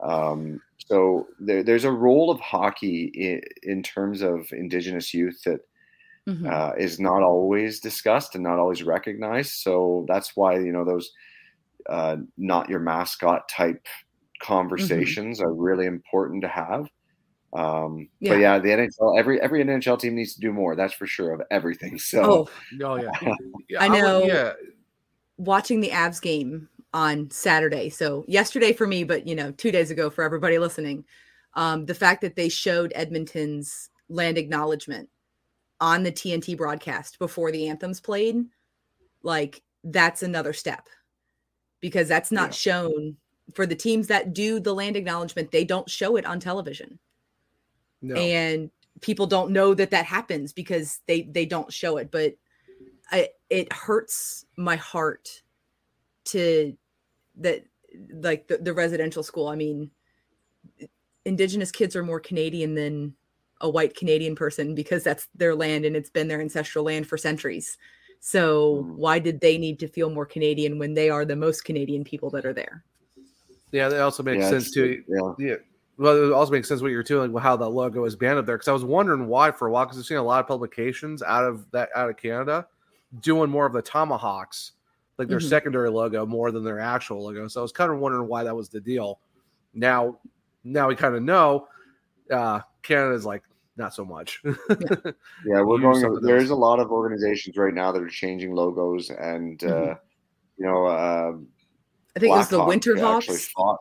D: Um, so there, there's a role of hockey in, in terms of Indigenous youth that
B: Mhm.
D: uh, is not always discussed and not always recognized. So that's why you know those uh, not your mascot type conversations are really important to have. Um,
B: Yeah.
D: But yeah, the NHL every every NHL team needs to do more. That's for sure of everything. So
B: Oh,
C: Oh yeah, yeah
B: I
C: would-
B: know.
C: yeah,
B: watching the Avs game on Saturday. So yesterday for me, but you know, two days ago for everybody listening. Um, the fact that they showed Edmonton's land acknowledgement on the TNT broadcast before the anthems played, like that's another step because that's not shown for the teams that do the land acknowledgement. They don't show it on television
C: no.
B: and people don't know that that happens because they they don't show it but I, it hurts my heart to that like the, the residential school i mean indigenous kids are more canadian than a white canadian person because that's their land and it's been their ancestral land for centuries So
C: Mm.
B: why did they need to feel more Canadian when they are the most Canadian people that are there?
C: Yeah, that also makes
D: Yeah,
C: sense
D: it's-
C: too.
D: yeah.
C: yeah. Well, it also makes sense what you're doing, like how that logo is banned up there. Because I was wondering why for a while, because I've seen a lot of publications out of that out of Canada doing more of the tomahawks, like their
B: Mhm.
C: secondary logo, more than their actual logo. So I was kind of wondering why that was the deal. Now, now we kind of know. Uh, Canada's like not so much.
D: Yeah, we're going. There's
C: else.
D: a lot of organizations right now that are changing logos, and uh,
B: Mhm.
D: you know, um
B: I think it was the
D: Blackhawk
B: Winter
D: actually fought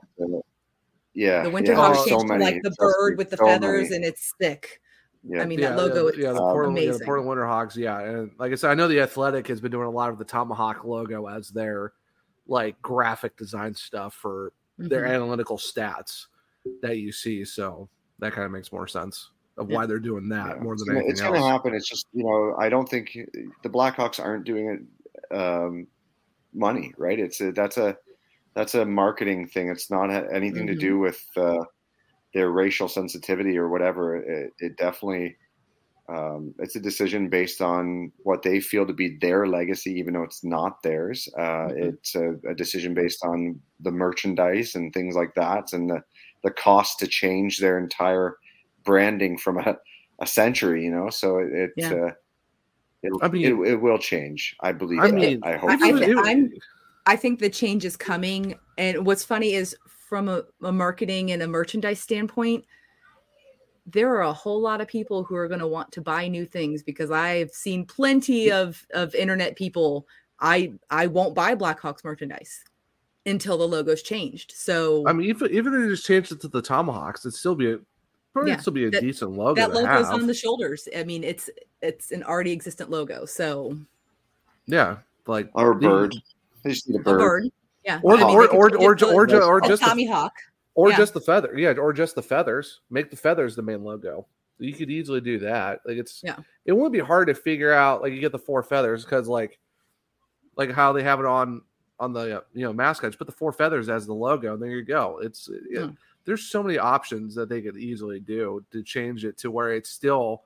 D: yeah,
B: The Winter
D: yeah,
B: Hawks
D: so
B: changed to like the
D: trust me,
B: bird with the
D: so
B: feathers,
D: many.
B: and it's thick.
D: Yeah.
B: I mean,
C: yeah,
B: that logo
C: yeah, yeah,
B: is
C: the Portland, yeah, the
B: amazing.
C: Portland Winterhawks, yeah, and like I said, I know the Athletic has been doing a lot of the Tomahawk logo as their like graphic design stuff for their
B: Mhm.
C: analytical stats that you see. So that kind of makes more sense of
B: Yeah.
C: why they're doing that
D: Yeah,
C: more than
D: gonna,
C: anything
D: it's going to happen. It's just you know, I don't think the Blackhawks aren't doing it um, money, right? It's a, that's a that's a marketing thing. It's not anything to
B: Mhm.
D: do with uh, their racial sensitivity or whatever. It, it definitely um, it's a decision based on what they feel to be their legacy, even though it's not theirs. Uh,
B: Mhm.
D: It's a, a decision based on the merchandise and things like that, and the the cost to change their entire branding from a, a century. You know, so it. it
B: Yeah.
D: uh, It'll,
C: I mean-
D: it, it will change. I believe.
C: I
D: that.
C: mean,
D: I hope.
B: I, I,
C: Even-
B: I'm, I think the change is coming. And what's funny is from a, a marketing and a merchandise standpoint, there are a whole lot of people who are going to want to buy new things because I've seen plenty of of internet people. I I won't buy Blackhawks merchandise until the logo's changed. So
C: I mean, even even if they just changed it to the Tomahawks, it'd still be a probably
B: Yeah,
C: still be a
B: that-
C: decent logo.
B: that logo's
C: have.
B: on the shoulders. I mean, it's it's an already existent logo. So
C: yeah, like
D: or a
C: the-
D: bird. They just need a
B: a
D: bird.
B: Yeah.
C: or
B: I mean,
C: or or
B: just
C: or, or, or
B: a
C: just the-
B: Tommy Hawk.
C: or
B: Yeah.
C: just the feather yeah or just the feathers make the feathers the main logo you could easily do that like it's
B: Yeah.
C: it wouldn't be hard to figure out like you get the four feathers because like like how they have it on on the you know mascot just put the four feathers as the logo and there you go it's it,
B: Yeah. Hmm.
C: there's so many options that they could easily do to change it to where it's still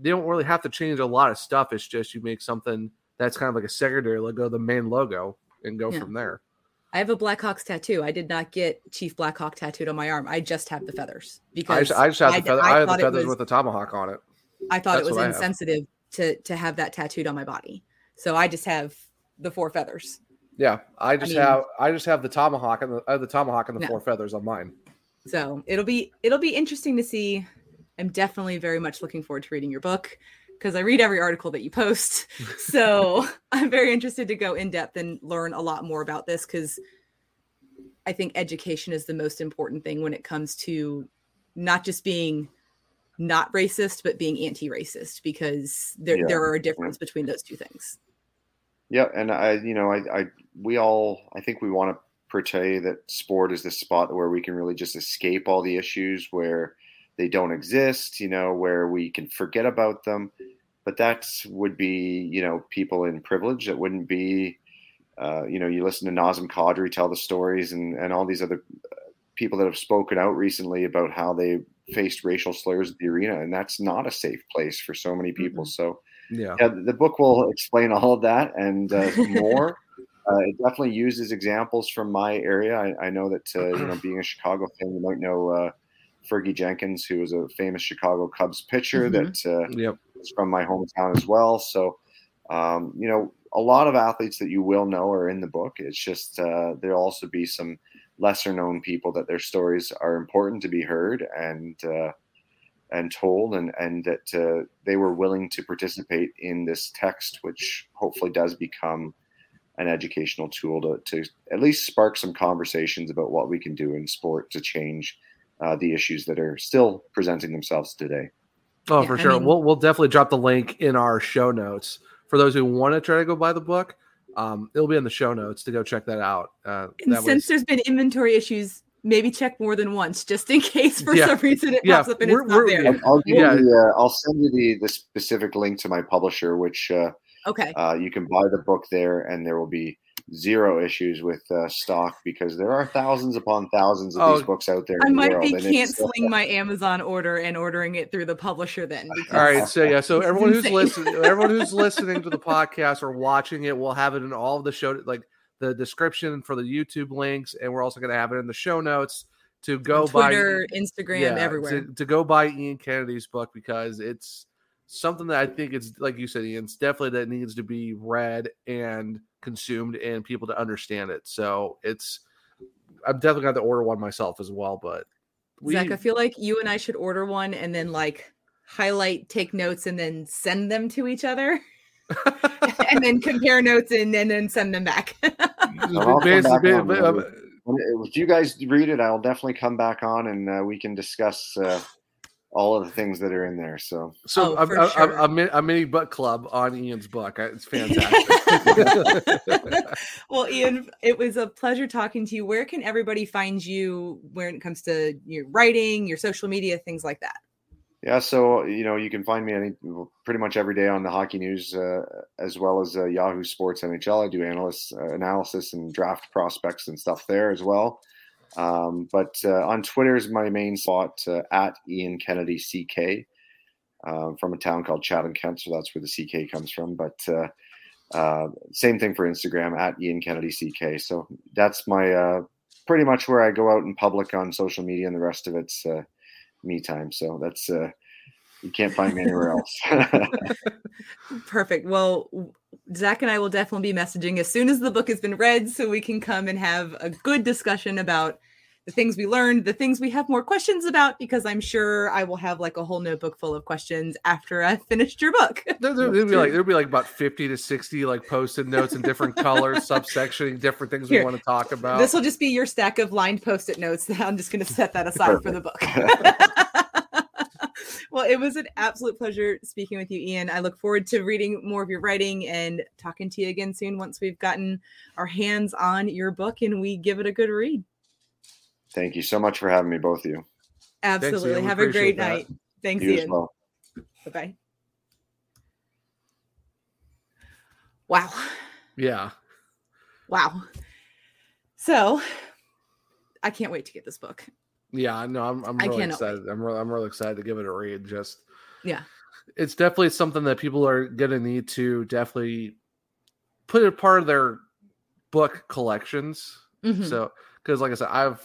C: they don't really have to change a lot of stuff it's just you make something that's kind of like a secondary logo the main logo and go
B: Yeah.
C: from there
B: I have a Blackhawks tattoo. I did not get Chief Blackhawk tattooed on my arm. I just have the feathers
C: I
B: because
C: just, I just have the feather,
B: I
C: I, have the feathers
B: was-
C: with the tomahawk on it
B: I thought
C: That's
B: it was
C: I
B: insensitive to to have that tattooed on my body. So I just have the four feathers.
C: Yeah, I just
B: mean-
C: have I just have the tomahawk and the I have the tomahawk and the
B: No.
C: four feathers on mine.
B: So it'll be it'll be interesting to see. I'm definitely very much looking forward to reading your book because I read every article that you post. So I'm very interested to go in depth and learn a lot more about this because I think education is the most important thing when it comes to not just being not racist, but being anti-racist because there
D: Yeah.
B: there are a difference between those two things.
D: Yeah, and I, you know, I, I, we all, I think we want to portray that sport is the spot where we can really just escape all the issues where they don't exist, you know, where we can forget about them. But that would be, you know, people in privilege. That wouldn't be, uh, you know, you listen to Nazem Kadri tell the stories and, and all these other uh, people that have spoken out recently about how they faced racial slurs at the arena, and that's not a safe place for so many people. So,
C: Yeah.
D: yeah, the book will explain all of that and uh, more. Uh, it definitely uses examples from my area. I, I know that uh, you know, being a Chicago fan, you might know uh, Fergie Jenkins, who was a famous Chicago Cubs pitcher
B: Mhm.
D: that uh,
C: Yep.
D: is from my hometown as well. So, um, you know, a lot of athletes that you will know are in the book. It's just uh, there'll also be some lesser known people that their stories are important to be heard and uh, and told, and and that uh, they were willing to participate in this text, which hopefully does become an educational tool to, to at least spark some conversations about what we can do in sport to change uh, the issues that are still presenting themselves today.
C: Oh,
B: Yeah,
C: for
B: I
C: sure.
B: mean-
C: we'll we'll definitely drop the link in our show notes for those who want to try to go buy the book. Um, it'll be in the show notes to go check that out. Uh,
B: And
C: that
B: since
C: was,
B: there's been inventory issues, maybe check more than once just in case for
C: Yeah.
B: some reason it
C: Yeah,
B: pops up and
C: we're-
B: it's not
C: we're-
B: there.
D: I'll, I'll give
C: Yeah.
D: you the, uh, I'll send you the, the specific link to my publisher, which uh,
B: Okay.
D: uh, you can buy the book there, and there will be zero issues with uh, stock because there are thousands upon thousands of
C: Oh,
D: these books out there.
B: I
D: in the
B: might
D: world,
B: be
D: and it's,
B: canceling my Amazon order and ordering it through the publisher then. Because
C: All right, so yeah, so everyone who's listening, everyone who's listening to the podcast or watching it, we'll have it in all of the show, like the description for the YouTube links, and we're also going to have it in the show notes to go
B: On Twitter,
C: buy
B: Instagram, everywhere.
C: to, to go buy Ian Kennedy's book because it's something that I think it's like you said, Ian, it's definitely that needs to be read and consumed and people to understand it. So it's I'm definitely going to order one myself as well, but we,
B: Zach, I feel like you and I should order one and then like highlight, take notes, and then send them to each other. and then compare notes and, and then send them back.
D: I'll come
C: basically-
D: back on,
C: ba-
D: uh,
C: ba-
D: when- if you guys read it, I'll definitely come back on and uh, we can discuss uh, all of the things that are in there. So,
C: So
B: Oh,
C: a,
B: for
C: a- a-
B: sure.
C: a, mi- a mini book club on Ian's book. It's fantastic.
B: well, Ian, it was a pleasure talking to you. Where can everybody find you when it comes to your writing, your social media, things like that?
D: yeah, so you know, you can find me any pretty much every day on the hockey news, uh, as well as uh, Yahoo Sports NHL. I do analysis, uh, analysis and draft prospects and stuff there as well. Um, but uh, on Twitter is my main spot uh, at Ian Kennedy CK uh, from a town called Chatham, Kent. So that's where the CK comes from. But uh, uh, same thing for Instagram at Ian Kennedy CK. So that's my uh, pretty much where I go out in public on social media, and the rest of it's me time. So that's you can't find me anywhere else.
B: Perfect. Well, Zach and I will definitely be messaging as soon as the book has been read so we can come and have a good discussion about the things we learned, the things we have more questions about, because I'm sure I will have like a whole notebook full of questions after I've finished your book.
C: there, there, would be like there'd be like about fifty to sixty like post-it notes in different colors, subsectioning different things
B: Here,
C: we want to talk about.
B: This will just be your stack of lined post-it notes. I'm just going to set that aside for the book. well, it was an absolute pleasure speaking with you, Ian. I look forward to reading more of your writing and talking to you again soon once we've gotten our hands on your book and we give it a good read.
D: Thank you so much for having me, both of you.
B: Absolutely.
C: Ian. We
B: Have a great
C: that.
B: night. Thanks,
D: You
B: Ian.
D: well.
B: Bye bye. Wow.
C: yeah.
B: Wow. So I can't wait to get this book.
C: Yeah, no, I'm I'm really excited. I'm really, I'm really excited to give it a read. Just
B: Yeah.
C: it's definitely something that people are gonna need to definitely put it part of their book collections.
B: Mhm.
C: So because like I said, I've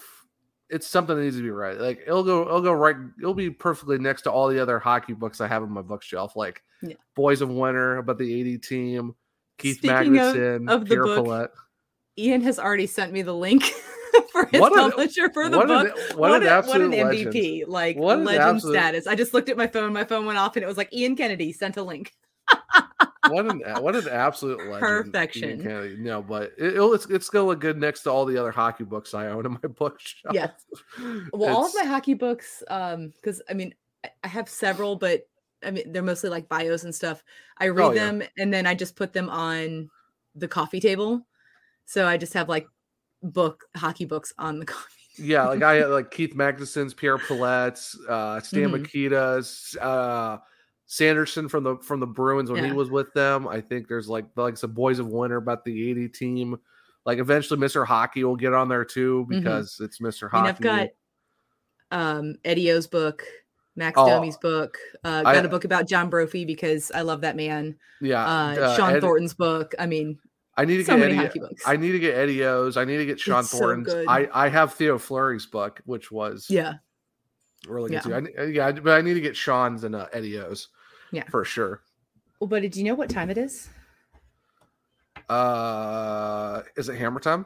C: it's something that needs to be read. Like it'll go it'll go right it'll be perfectly next to all the other hockey books I have on my bookshelf, like
B: Yeah.
C: Boys of Winter, about the 80 team, Keith
B: Speaking of-
C: Magnuson,
B: of the
C: Pierre
B: book,
C: Pilote.
B: Ian has already sent me the link for his
C: What an-
B: publisher for the
C: what an-
B: book.
C: what an
B: a-
C: absolute
B: an
C: legend.
B: MVP, like
C: What
B: legend
C: absolute-
B: status. I just looked at my phone, my phone went off, and it was like Ian Kennedy sent a link.
C: what an what an absolute legend,
B: Perfection.
C: Kennedy. No, but it, it's it's gonna look good next to all the other hockey books I own in my bookshelf.
B: Yeah, Well, all of my hockey books, um, because I mean, I- I have several, but I mean, they're mostly like bios and stuff. I read
C: Oh, yeah.
B: them and then I just put them on the coffee table. So I just have like book hockey books on the coffee.
C: yeah, like I like Keith Magnuson's, Pierre Pilote's, uh, Stan
B: Mhm.
C: Mikita's, uh, Sanderson from the from the Bruins when he was with them. I think there's like like some Boys of Winter about the 80 team. Like eventually, Mr. Hockey will get on there too
B: Mhm.
C: because it's Mr.
B: I
C: Hockey.
B: I've got um Eddie O's book, Max
C: Oh,
B: Domi's book, uh, got a book about John Brophy because I love that man.
C: yeah,
B: Uh,
C: uh,
B: Shawn
C: Ed-
B: Thornton's book. I mean,
C: I need to
B: so
C: get Eddie. I need to get Eddie O's. I need to get Shawn
B: It's so
C: Thornton's.
B: good.
C: I I have Theo Fleury's book, which was
B: yeah,
C: really good
B: Yeah.
C: too. I, yeah, but I need to get Shawn's and uh, Eddie O's.
B: Yeah.
C: for sure.
B: well, buddy, do you know what time it is?
C: Uh, is it Hammer Time?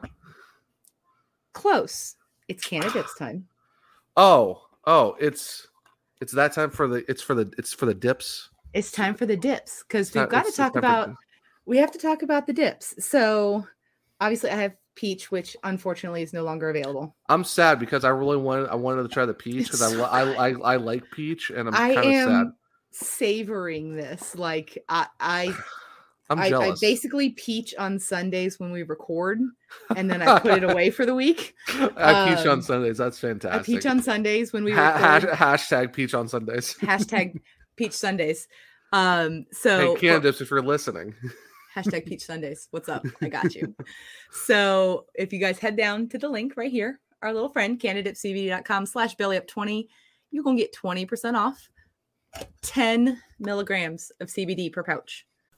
B: Close. It's Cannadips time.
C: Oh, oh, it's it's that time for the it's for the it's for the dips.
B: It's time for the dips because we've got to
C: it's-
B: talk
C: for
B: about.
C: the-
B: We have to talk about the dips. So, obviously, I have peach, which unfortunately is no longer available.
C: I'm sad because I really wanted I wanted to try the peach because I, I I I like peach and I'm kind of sad.
B: savoring this. Like I, I,
C: I'm
B: I, I basically peach on Sundays when we record, and then I put it away for the week.
C: I peach on
B: Um,
C: Sundays. That's fantastic.
B: I peach on Sundays when we
C: Ha- hash-
B: record.
C: hashtag peach on Sundays.
B: hashtag peach Sundays. Um. So
C: hey, Candace, if you're listening,
B: Hashtag peach Sundays. What's up? I got you. so if you guys head down to the link right here, our little friend, cannadipscbd.com slash belly up 20, you're going to get 20% off 10 milligrams of CBD per pouch.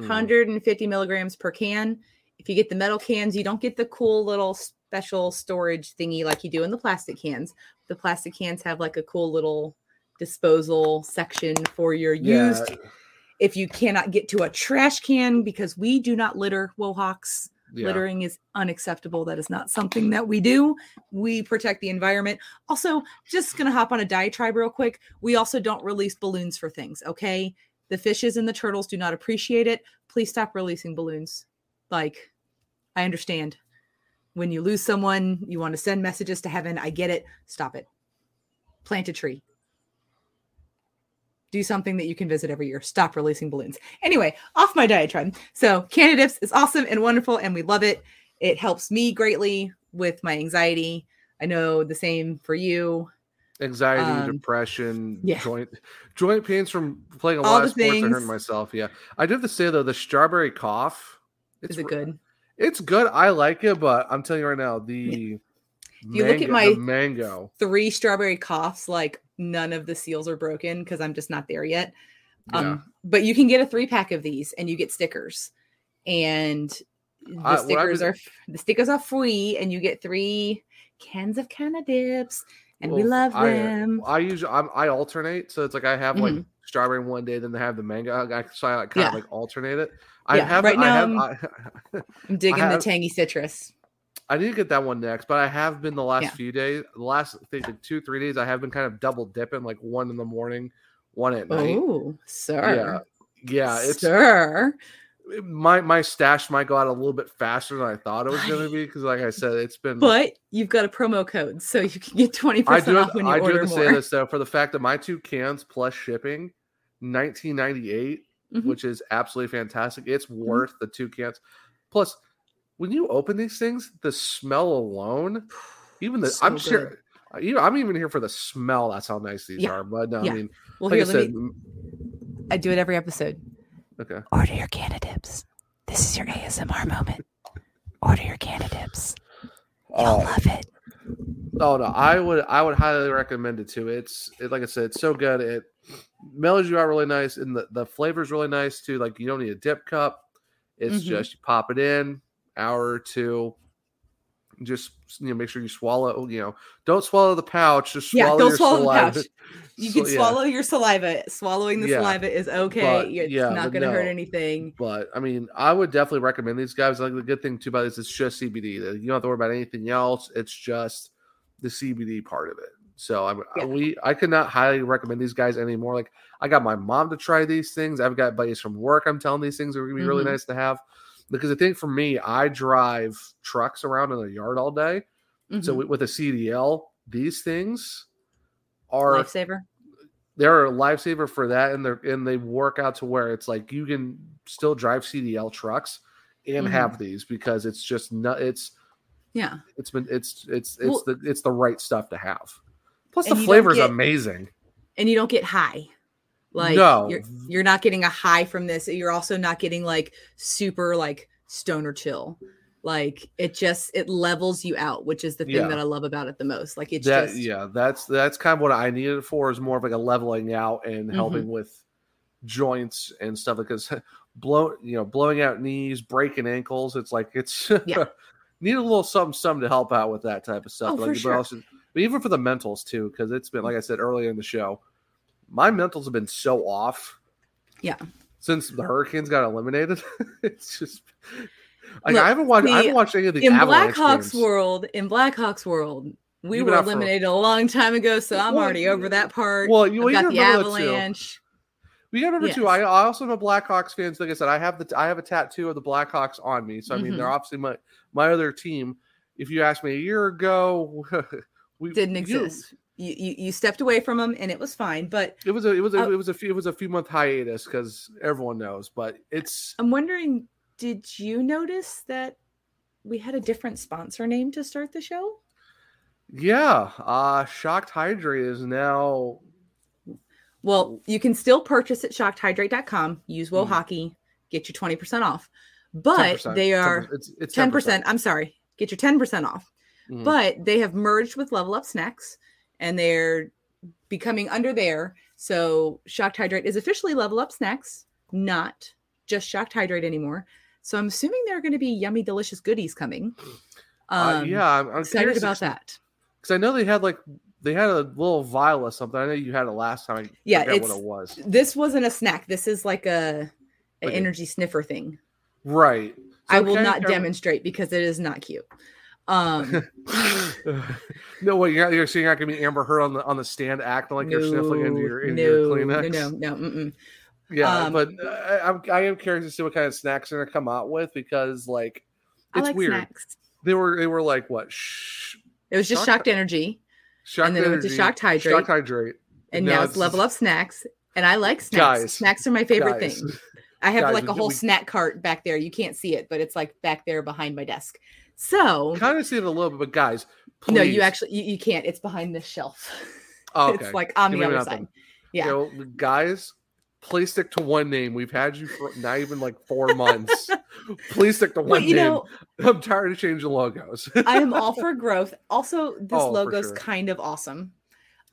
E: Mm-hmm.
B: 150 milligrams per can. If you get the metal cans, you don't get the cool little special storage thingy like you do in the plastic cans. The plastic cans have like a cool little disposal section for your
C: Yeah.
B: used. If you cannot get to a trash can because we do not litter Wohawks,
C: Yeah.
B: littering is unacceptable. That is not something that we do. We protect the environment. Also, just gonna hop on a diatribe real quick. We also don't release balloons for things, okay? The fishes and the turtles do not appreciate it. Please stop releasing balloons. Like, I understand. When you lose someone, you want to send messages to heaven. I get it. Stop it. Plant a tree. Do something that you can visit every year. Stop releasing balloons. Anyway, off my diatribe. So, Cannadips is awesome and wonderful, and we love it. It helps me greatly with my anxiety. I know the same for you.
C: Anxiety,
B: Um,
C: depression,
B: yeah.
C: joint joint pains from playing a
B: All
C: lot of sports. I hurt
B: things.
C: myself. Yeah, I do have to say though, the strawberry cough.
B: Is it good?
C: It's good. I like it, but I'm telling you right now, the
B: If you look at my
C: mango.
B: three strawberry coughs, like none of the seals are broken because I'm just not there yet. Um, but you can get a three pack of these and you get stickers. And the
C: I-
B: stickers
C: been-
B: are the stickers are free and you get three cans of Canna dips and we love
C: I,
B: them.
C: I usually I'm, I alternate, so it's like I have like
B: Mhm.
C: strawberry one day, then I have the mango. I, so I like, kind
B: Yeah.
C: of like alternate it. I
B: Yeah,
C: have
B: right
C: I
B: now
C: have, I,
B: I'm digging
C: I
B: the tangy citrus.
C: I need to get that one next, but I have been the last
B: Yeah.
C: few days, the last I think like two three days, I have been kind of double dipping, like one in the morning, one at night.
B: Oh, sir.
C: Yeah, yeah, it's
B: sir.
C: My my stash might go out a little bit faster than I thought it was going to be because, like I said, it's been.
B: But you've got a promo code, so you can get 20% off when you
C: I do have to
B: more.
C: say this though for the fact that my two cans plus shipping, nineteen ninety eight,
B: Mhm.
C: which is absolutely fantastic. It's worth the two cans. Plus, when you open these things, the smell alone, even the
B: So
C: I'm
B: good.
C: sure. You know, I'm even here for the smell. That's how nice these
B: Yeah.
C: are. But no,
B: Yeah.
C: I mean,
B: Well,
C: like
B: here,
C: I said,
B: me- I do it every episode.
C: Okay.
B: Order your Cannadips. This is your ASMR moment. Order your Cannadips. You'll
C: Oh.
B: love it.
C: Oh no, I would I would highly recommend it too. It's it, like I said, it's so good. It mellows you out really nice, and the the flavor's really nice too. Like you don't need a dip cup. It's
B: Mhm.
C: just you pop it in, hour or two. Just you know, make sure you swallow. You know, don't swallow the pouch. Just
B: Yeah,
C: swallow
B: don't
C: your
B: swallow the
C: saliva.
B: pouch. You
C: So-
B: can
C: yeah.
B: swallow your saliva. Swallowing the
C: Yeah.
B: saliva is okay.
C: But,
B: it's
C: yeah,
B: not going to hurt anything.
C: But I mean, I would definitely recommend these guys. Like the good thing too about this, it's just CBD. You don't have to worry about anything else. It's just the CBD part of it. So I'm
B: Yeah.
C: we I could not highly recommend these guys anymore. Like I got my mom to try these things. I've got buddies from work. I'm telling these things are gonna be really
B: Mhm.
C: nice to have. Because I think for me, I drive trucks around in the yard all day. So
B: Mhm.
C: with, a CDL, these things are
B: Lifesaver.
C: they're a lifesaver for that, and they're and they work out to where it's like you can still drive CDL trucks and
B: Mhm.
C: have these because it's just not it's
B: Yeah.
C: it's been it's it's it's
B: Well-
C: the it's the right stuff to have. Plus the flavor is amazing.
B: And you don't get high. Like
C: No.
B: you're you're not getting a high from this. You're also not getting like super like stoner chill. Like it just it levels you out, which is the thing
C: Yeah.
B: that I love about it the most. Like it's
C: that
B: just
C: yeah, that's that's kind of what I needed it for is more of like a leveling out and
B: Mm-hmm.
C: helping with joints and stuff because blow you know blowing out knees, breaking ankles. It's like it's
B: Yeah.
C: need a little something something to help out with that type of stuff.
B: Oh,
C: But,
B: for sure.
C: also, but even for the mentals too, because it's been like I said earlier in the show, my mentals have been so off
B: yeah.
C: since the Hurricanes got eliminated. it's just like
B: Look,
C: I haven't watched I haven't watched any of the
B: in
C: Avalanche
B: Blackhawks
C: games.
B: world, in Blackhawks world, we
C: You've
B: were
C: out for-
B: eliminated a long time ago, so I'm
C: Well,
B: already over that part.
C: well, you- well,
B: got
C: you
B: the
C: that too.
B: Avalanche.
C: We got number two. I, I also am a Blackhawks fan. So like I said, I have the I have a tattoo of the Blackhawks on me. So I mean, they're
B: Mhm.
C: obviously my my other team. If you asked me a year ago, we
B: Didn't exist. You, you you stepped away from them and it was fine. But
C: It was a it was a,
B: Oh.
C: it was a few it was a few month hiatus because everyone knows. But it's
B: I'm wondering, did you notice that we had a different sponsor name to start the show?
C: yeah. Uh Shocked Hydrate is now
B: Well, you can still purchase at shockedhydrate.com, use Woe
C: Mhm.
B: Hockey, get your 20% off. But
C: 10%,
B: they are
C: 10%, it's- it's
B: 10%. I'm sorry, get your 10% off.
C: Mhm.
B: But they have merged with Level Up Snacks and they're becoming under there. So Shocked Hydrate is officially Level Up Snacks, not just Shocked Hydrate anymore. So I'm assuming there are going to be yummy, delicious goodies coming.
C: Uh,
B: Um,
C: yeah, I'm, I'm
B: excited
C: curious
B: about that.
C: because I know they had like they had a little vial of something. I know you had it last time. I
B: Yeah, it's
C: what it was.
B: This wasn't a snack. This is like a an
C: Like a-
B: energy sniffer thing.
C: Right.
B: I will not demonstrate because it is not cute. Um,
C: no, what you're, you're? I can be Amber Heard on the on the stand acting like you're sniffling into your into
B: no,
C: your Kleenex.
B: no, no, no, mm-mm.
C: Yeah,
B: Um,
C: but I, I'm I am curious to see what kind of snacks they're gonna come out with because like it's
B: like
C: weird.
B: snacks.
C: They were they were like what? Shh,
B: It was just shocked energy,
C: shocked
B: and then it went to shocked hydrate,
C: shocked hydrate,
B: and now it's level up snacks. And I like snacks.
C: Guys,
B: snacks are my favorite
C: guys,
B: thing. I have
C: guys,
B: like a whole
C: we-
B: snack cart back there. You can't see it, but it's like back there behind my desk. So
C: Kind of see it a little bit, but guys,
B: no, you actually you, you can't. It's behind this shelf.
C: Oh, okay.
B: It's like on the other side. Yeah.
C: You know, guys, please stick to one name. We've had you for not even like four months. please stick to
B: Well,
C: one
B: you
C: name.
B: know-
C: I'm tired of changing logos.
B: I am all for growth. Also, this
C: Oh,
B: logo's
C: sure.
B: kind of awesome.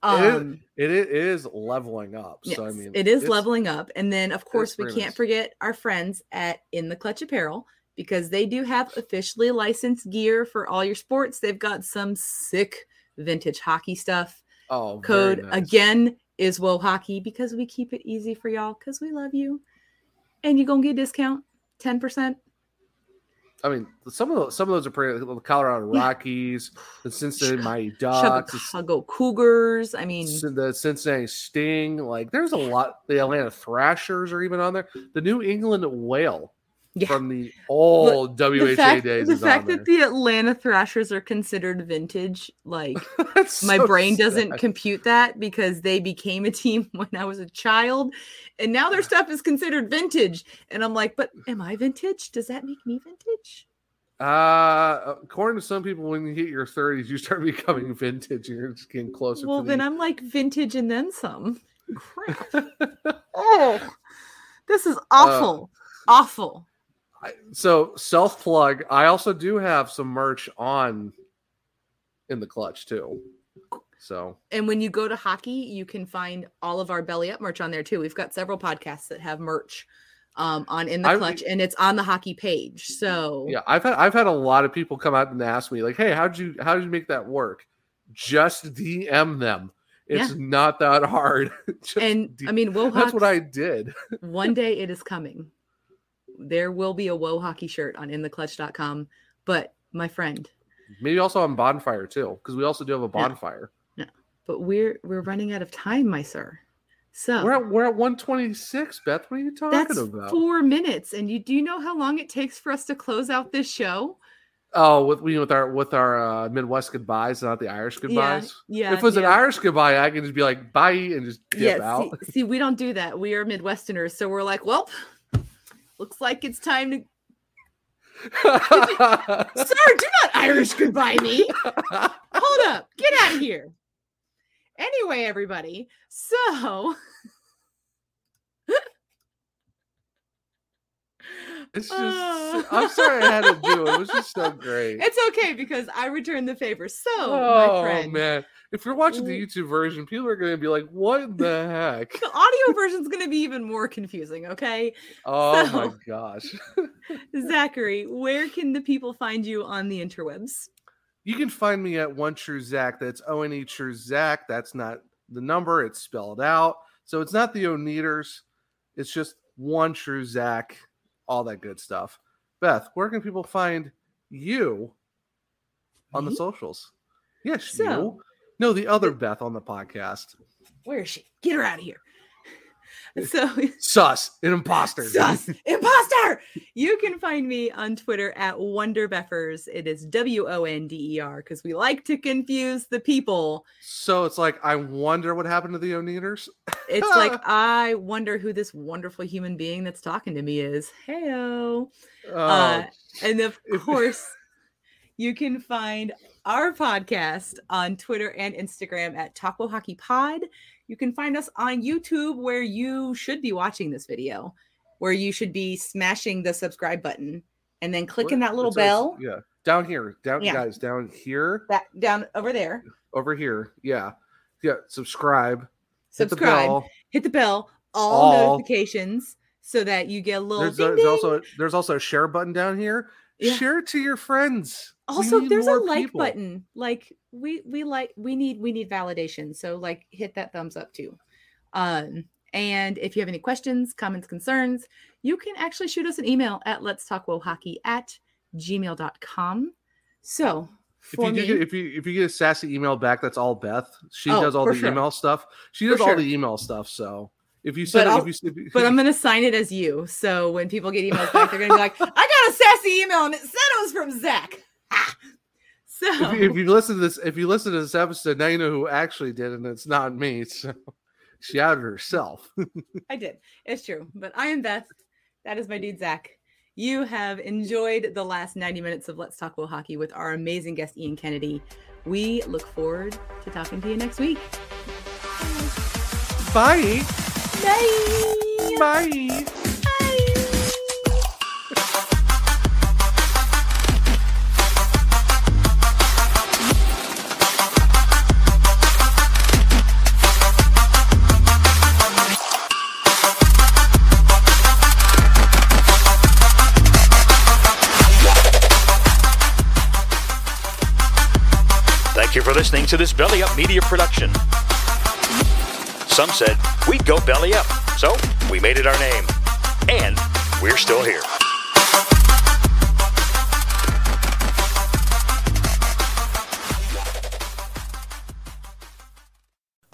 C: It is-
B: Um,
C: it is, it is leveling up. So I mean,
B: it is leveling up. And then, of course, we can't
C: nice.
B: forget our friends at In the Clutch Apparel because they do have officially licensed gear for all your sports. They've got some sick vintage hockey stuff.
C: Oh,
B: Code
C: nice.
B: again is WoHawkey because we keep it easy for y'all because we love you. And you're going to get a discount 10%.
C: I mean, some of those, some of those are pretty. The Colorado Rockies, the Cincinnati Mighty Ducks,
B: Chicago Cougars. I mean,
C: the Cincinnati Sting. Like, there's a lot. The Atlanta Thrashers are even on there. The New England Whale from the old WHA
B: the fact,
C: days
B: the
C: is
B: fact that the Atlanta Thrashers are considered vintage, like my
C: so
B: brain doesn't compute that because they became a team when I was a child, and now their stuff is considered vintage. And I'm like, but am I vintage? Does that make me vintage?
C: Uh, according to some people, when you hit your 30s, you start becoming vintage. You're just getting closer.
B: Well, then
C: the,
B: I'm like vintage and then some. Crap. oh, this is awful. awful.
C: So self plug. I also do have some merch on in the clutch too. So
B: And when you go to hockey, you can find all of our belly up merch on there too. We've got several podcasts that have merch um, on in the
C: I-
B: clutch, and it's on the hockey page. So
C: yeah, I've had I've had a lot of people come out and ask me like, "Hey, how'd you how did you make that work?" Just DM them. It's
B: Yeah.
C: not that hard.
B: And I mean, Woe
C: that's what I did.
B: one day it is coming. There will be a WoHawkey shirt on intheclutch.com. But my friend,
C: Maybe also on bonfire too, because we also do have a bonfire.
B: No, but we're we're running out of time, my sir. So
C: We're at we're at 126, Beth. What are you talking
B: that's
C: about?
B: four minutes. And you do you know how long it takes for us to close out this show?
C: Oh, with we with our with our uh, Midwest goodbyes, not the Irish goodbyes.
B: yeah,
C: If it was an. Irish goodbye, I can just be like bye and just dip
B: yeah,
C: out.
B: see, see, we don't do that. We are Midwesterners, so we're like, well, looks like it's time to. Sir, do not Irish goodbye me. Hold up, get out of here. Anyway, everybody, so
C: It's just ah. I'm sorry I had to do it. It was just so great.
B: it's okay because I returned the favor. So,
C: oh
B: my friend,
C: man. If you're watching the YouTube version, people are gonna be like, what the heck?
B: the audio version is going to be even more confusing. Okay,
C: Oh
B: So-
C: my gosh.
B: Zachary, where can the people find you on the interwebs?
C: You can find me at one true Zach. That's O N E true Zach. That's not the number, it's spelled out. So it's not the Oneaters. It's just one true Zach, all that good stuff. Beth, where can people find you on the socials? Yes,
B: So-
C: you. No, the other Beth on the podcast.
B: Where is she? Get her out of here. So
C: sus, an imposter.
B: Sus, imposter. You can find me on Twitter at Wonderbeffers. It is W O N D E R because we like to confuse the people.
C: So it's like I wonder what happened to the Oneaters.
B: It's like I wonder who this wonderful human being that's talking to me is. Heyo.
C: Oh,
B: Uh, and of course, you can find our podcast on Twitter and Instagram at Taco Hockey Pod. You can find us on YouTube where you should be watching this video, where you should be smashing the subscribe button and then clicking that little bell
C: Yeah, down here, down
B: Yeah.
C: guys, down here,
B: that down over there.
C: over here. Yeah, yeah. Subscribe. Hit the
B: Subscribe,
C: bell.
B: hit the bell, all,
C: All.
B: notifications so that you get a little
C: There's,
B: ding,
C: there's
B: ding.
C: also there's also a share button down here.
B: Yeah.
C: Share it to your friends.
B: Also there's a like
C: people.
B: button like we we like we need we need validation so like hit that thumbs up too um and if you have any questions comments concerns you can actually shoot us an email at let's talk hockey at gmail.com so
C: If you, do
B: me
C: get, if you if you get a sassy email back, that's all Beth. She
B: Oh,
C: does all the
B: sure.
C: email stuff. She does all the email stuff. So if you
B: but,
C: send, if you, if you
B: but i'm gonna sign it as you so when people get emails back they're gonna be like i got a sassy email and it said it was from zach Ah. So
C: if, you- if you listen to this, if you listen to this episode, now you know who actually did, and it's not me. So she outed herself.
B: I did. It's true. But I am Beth. That is my dude, Zach. You have enjoyed the last 90 minutes of Let's Talk WoHawkey with our amazing guest, Ian Kennedy. We look forward to talking to you next week.
C: Bye.
B: Bye.
C: Bye.
A: Thank you for listening to this Belly Up Media production. Some said we'd go belly up, so we made it our name. And we're still here.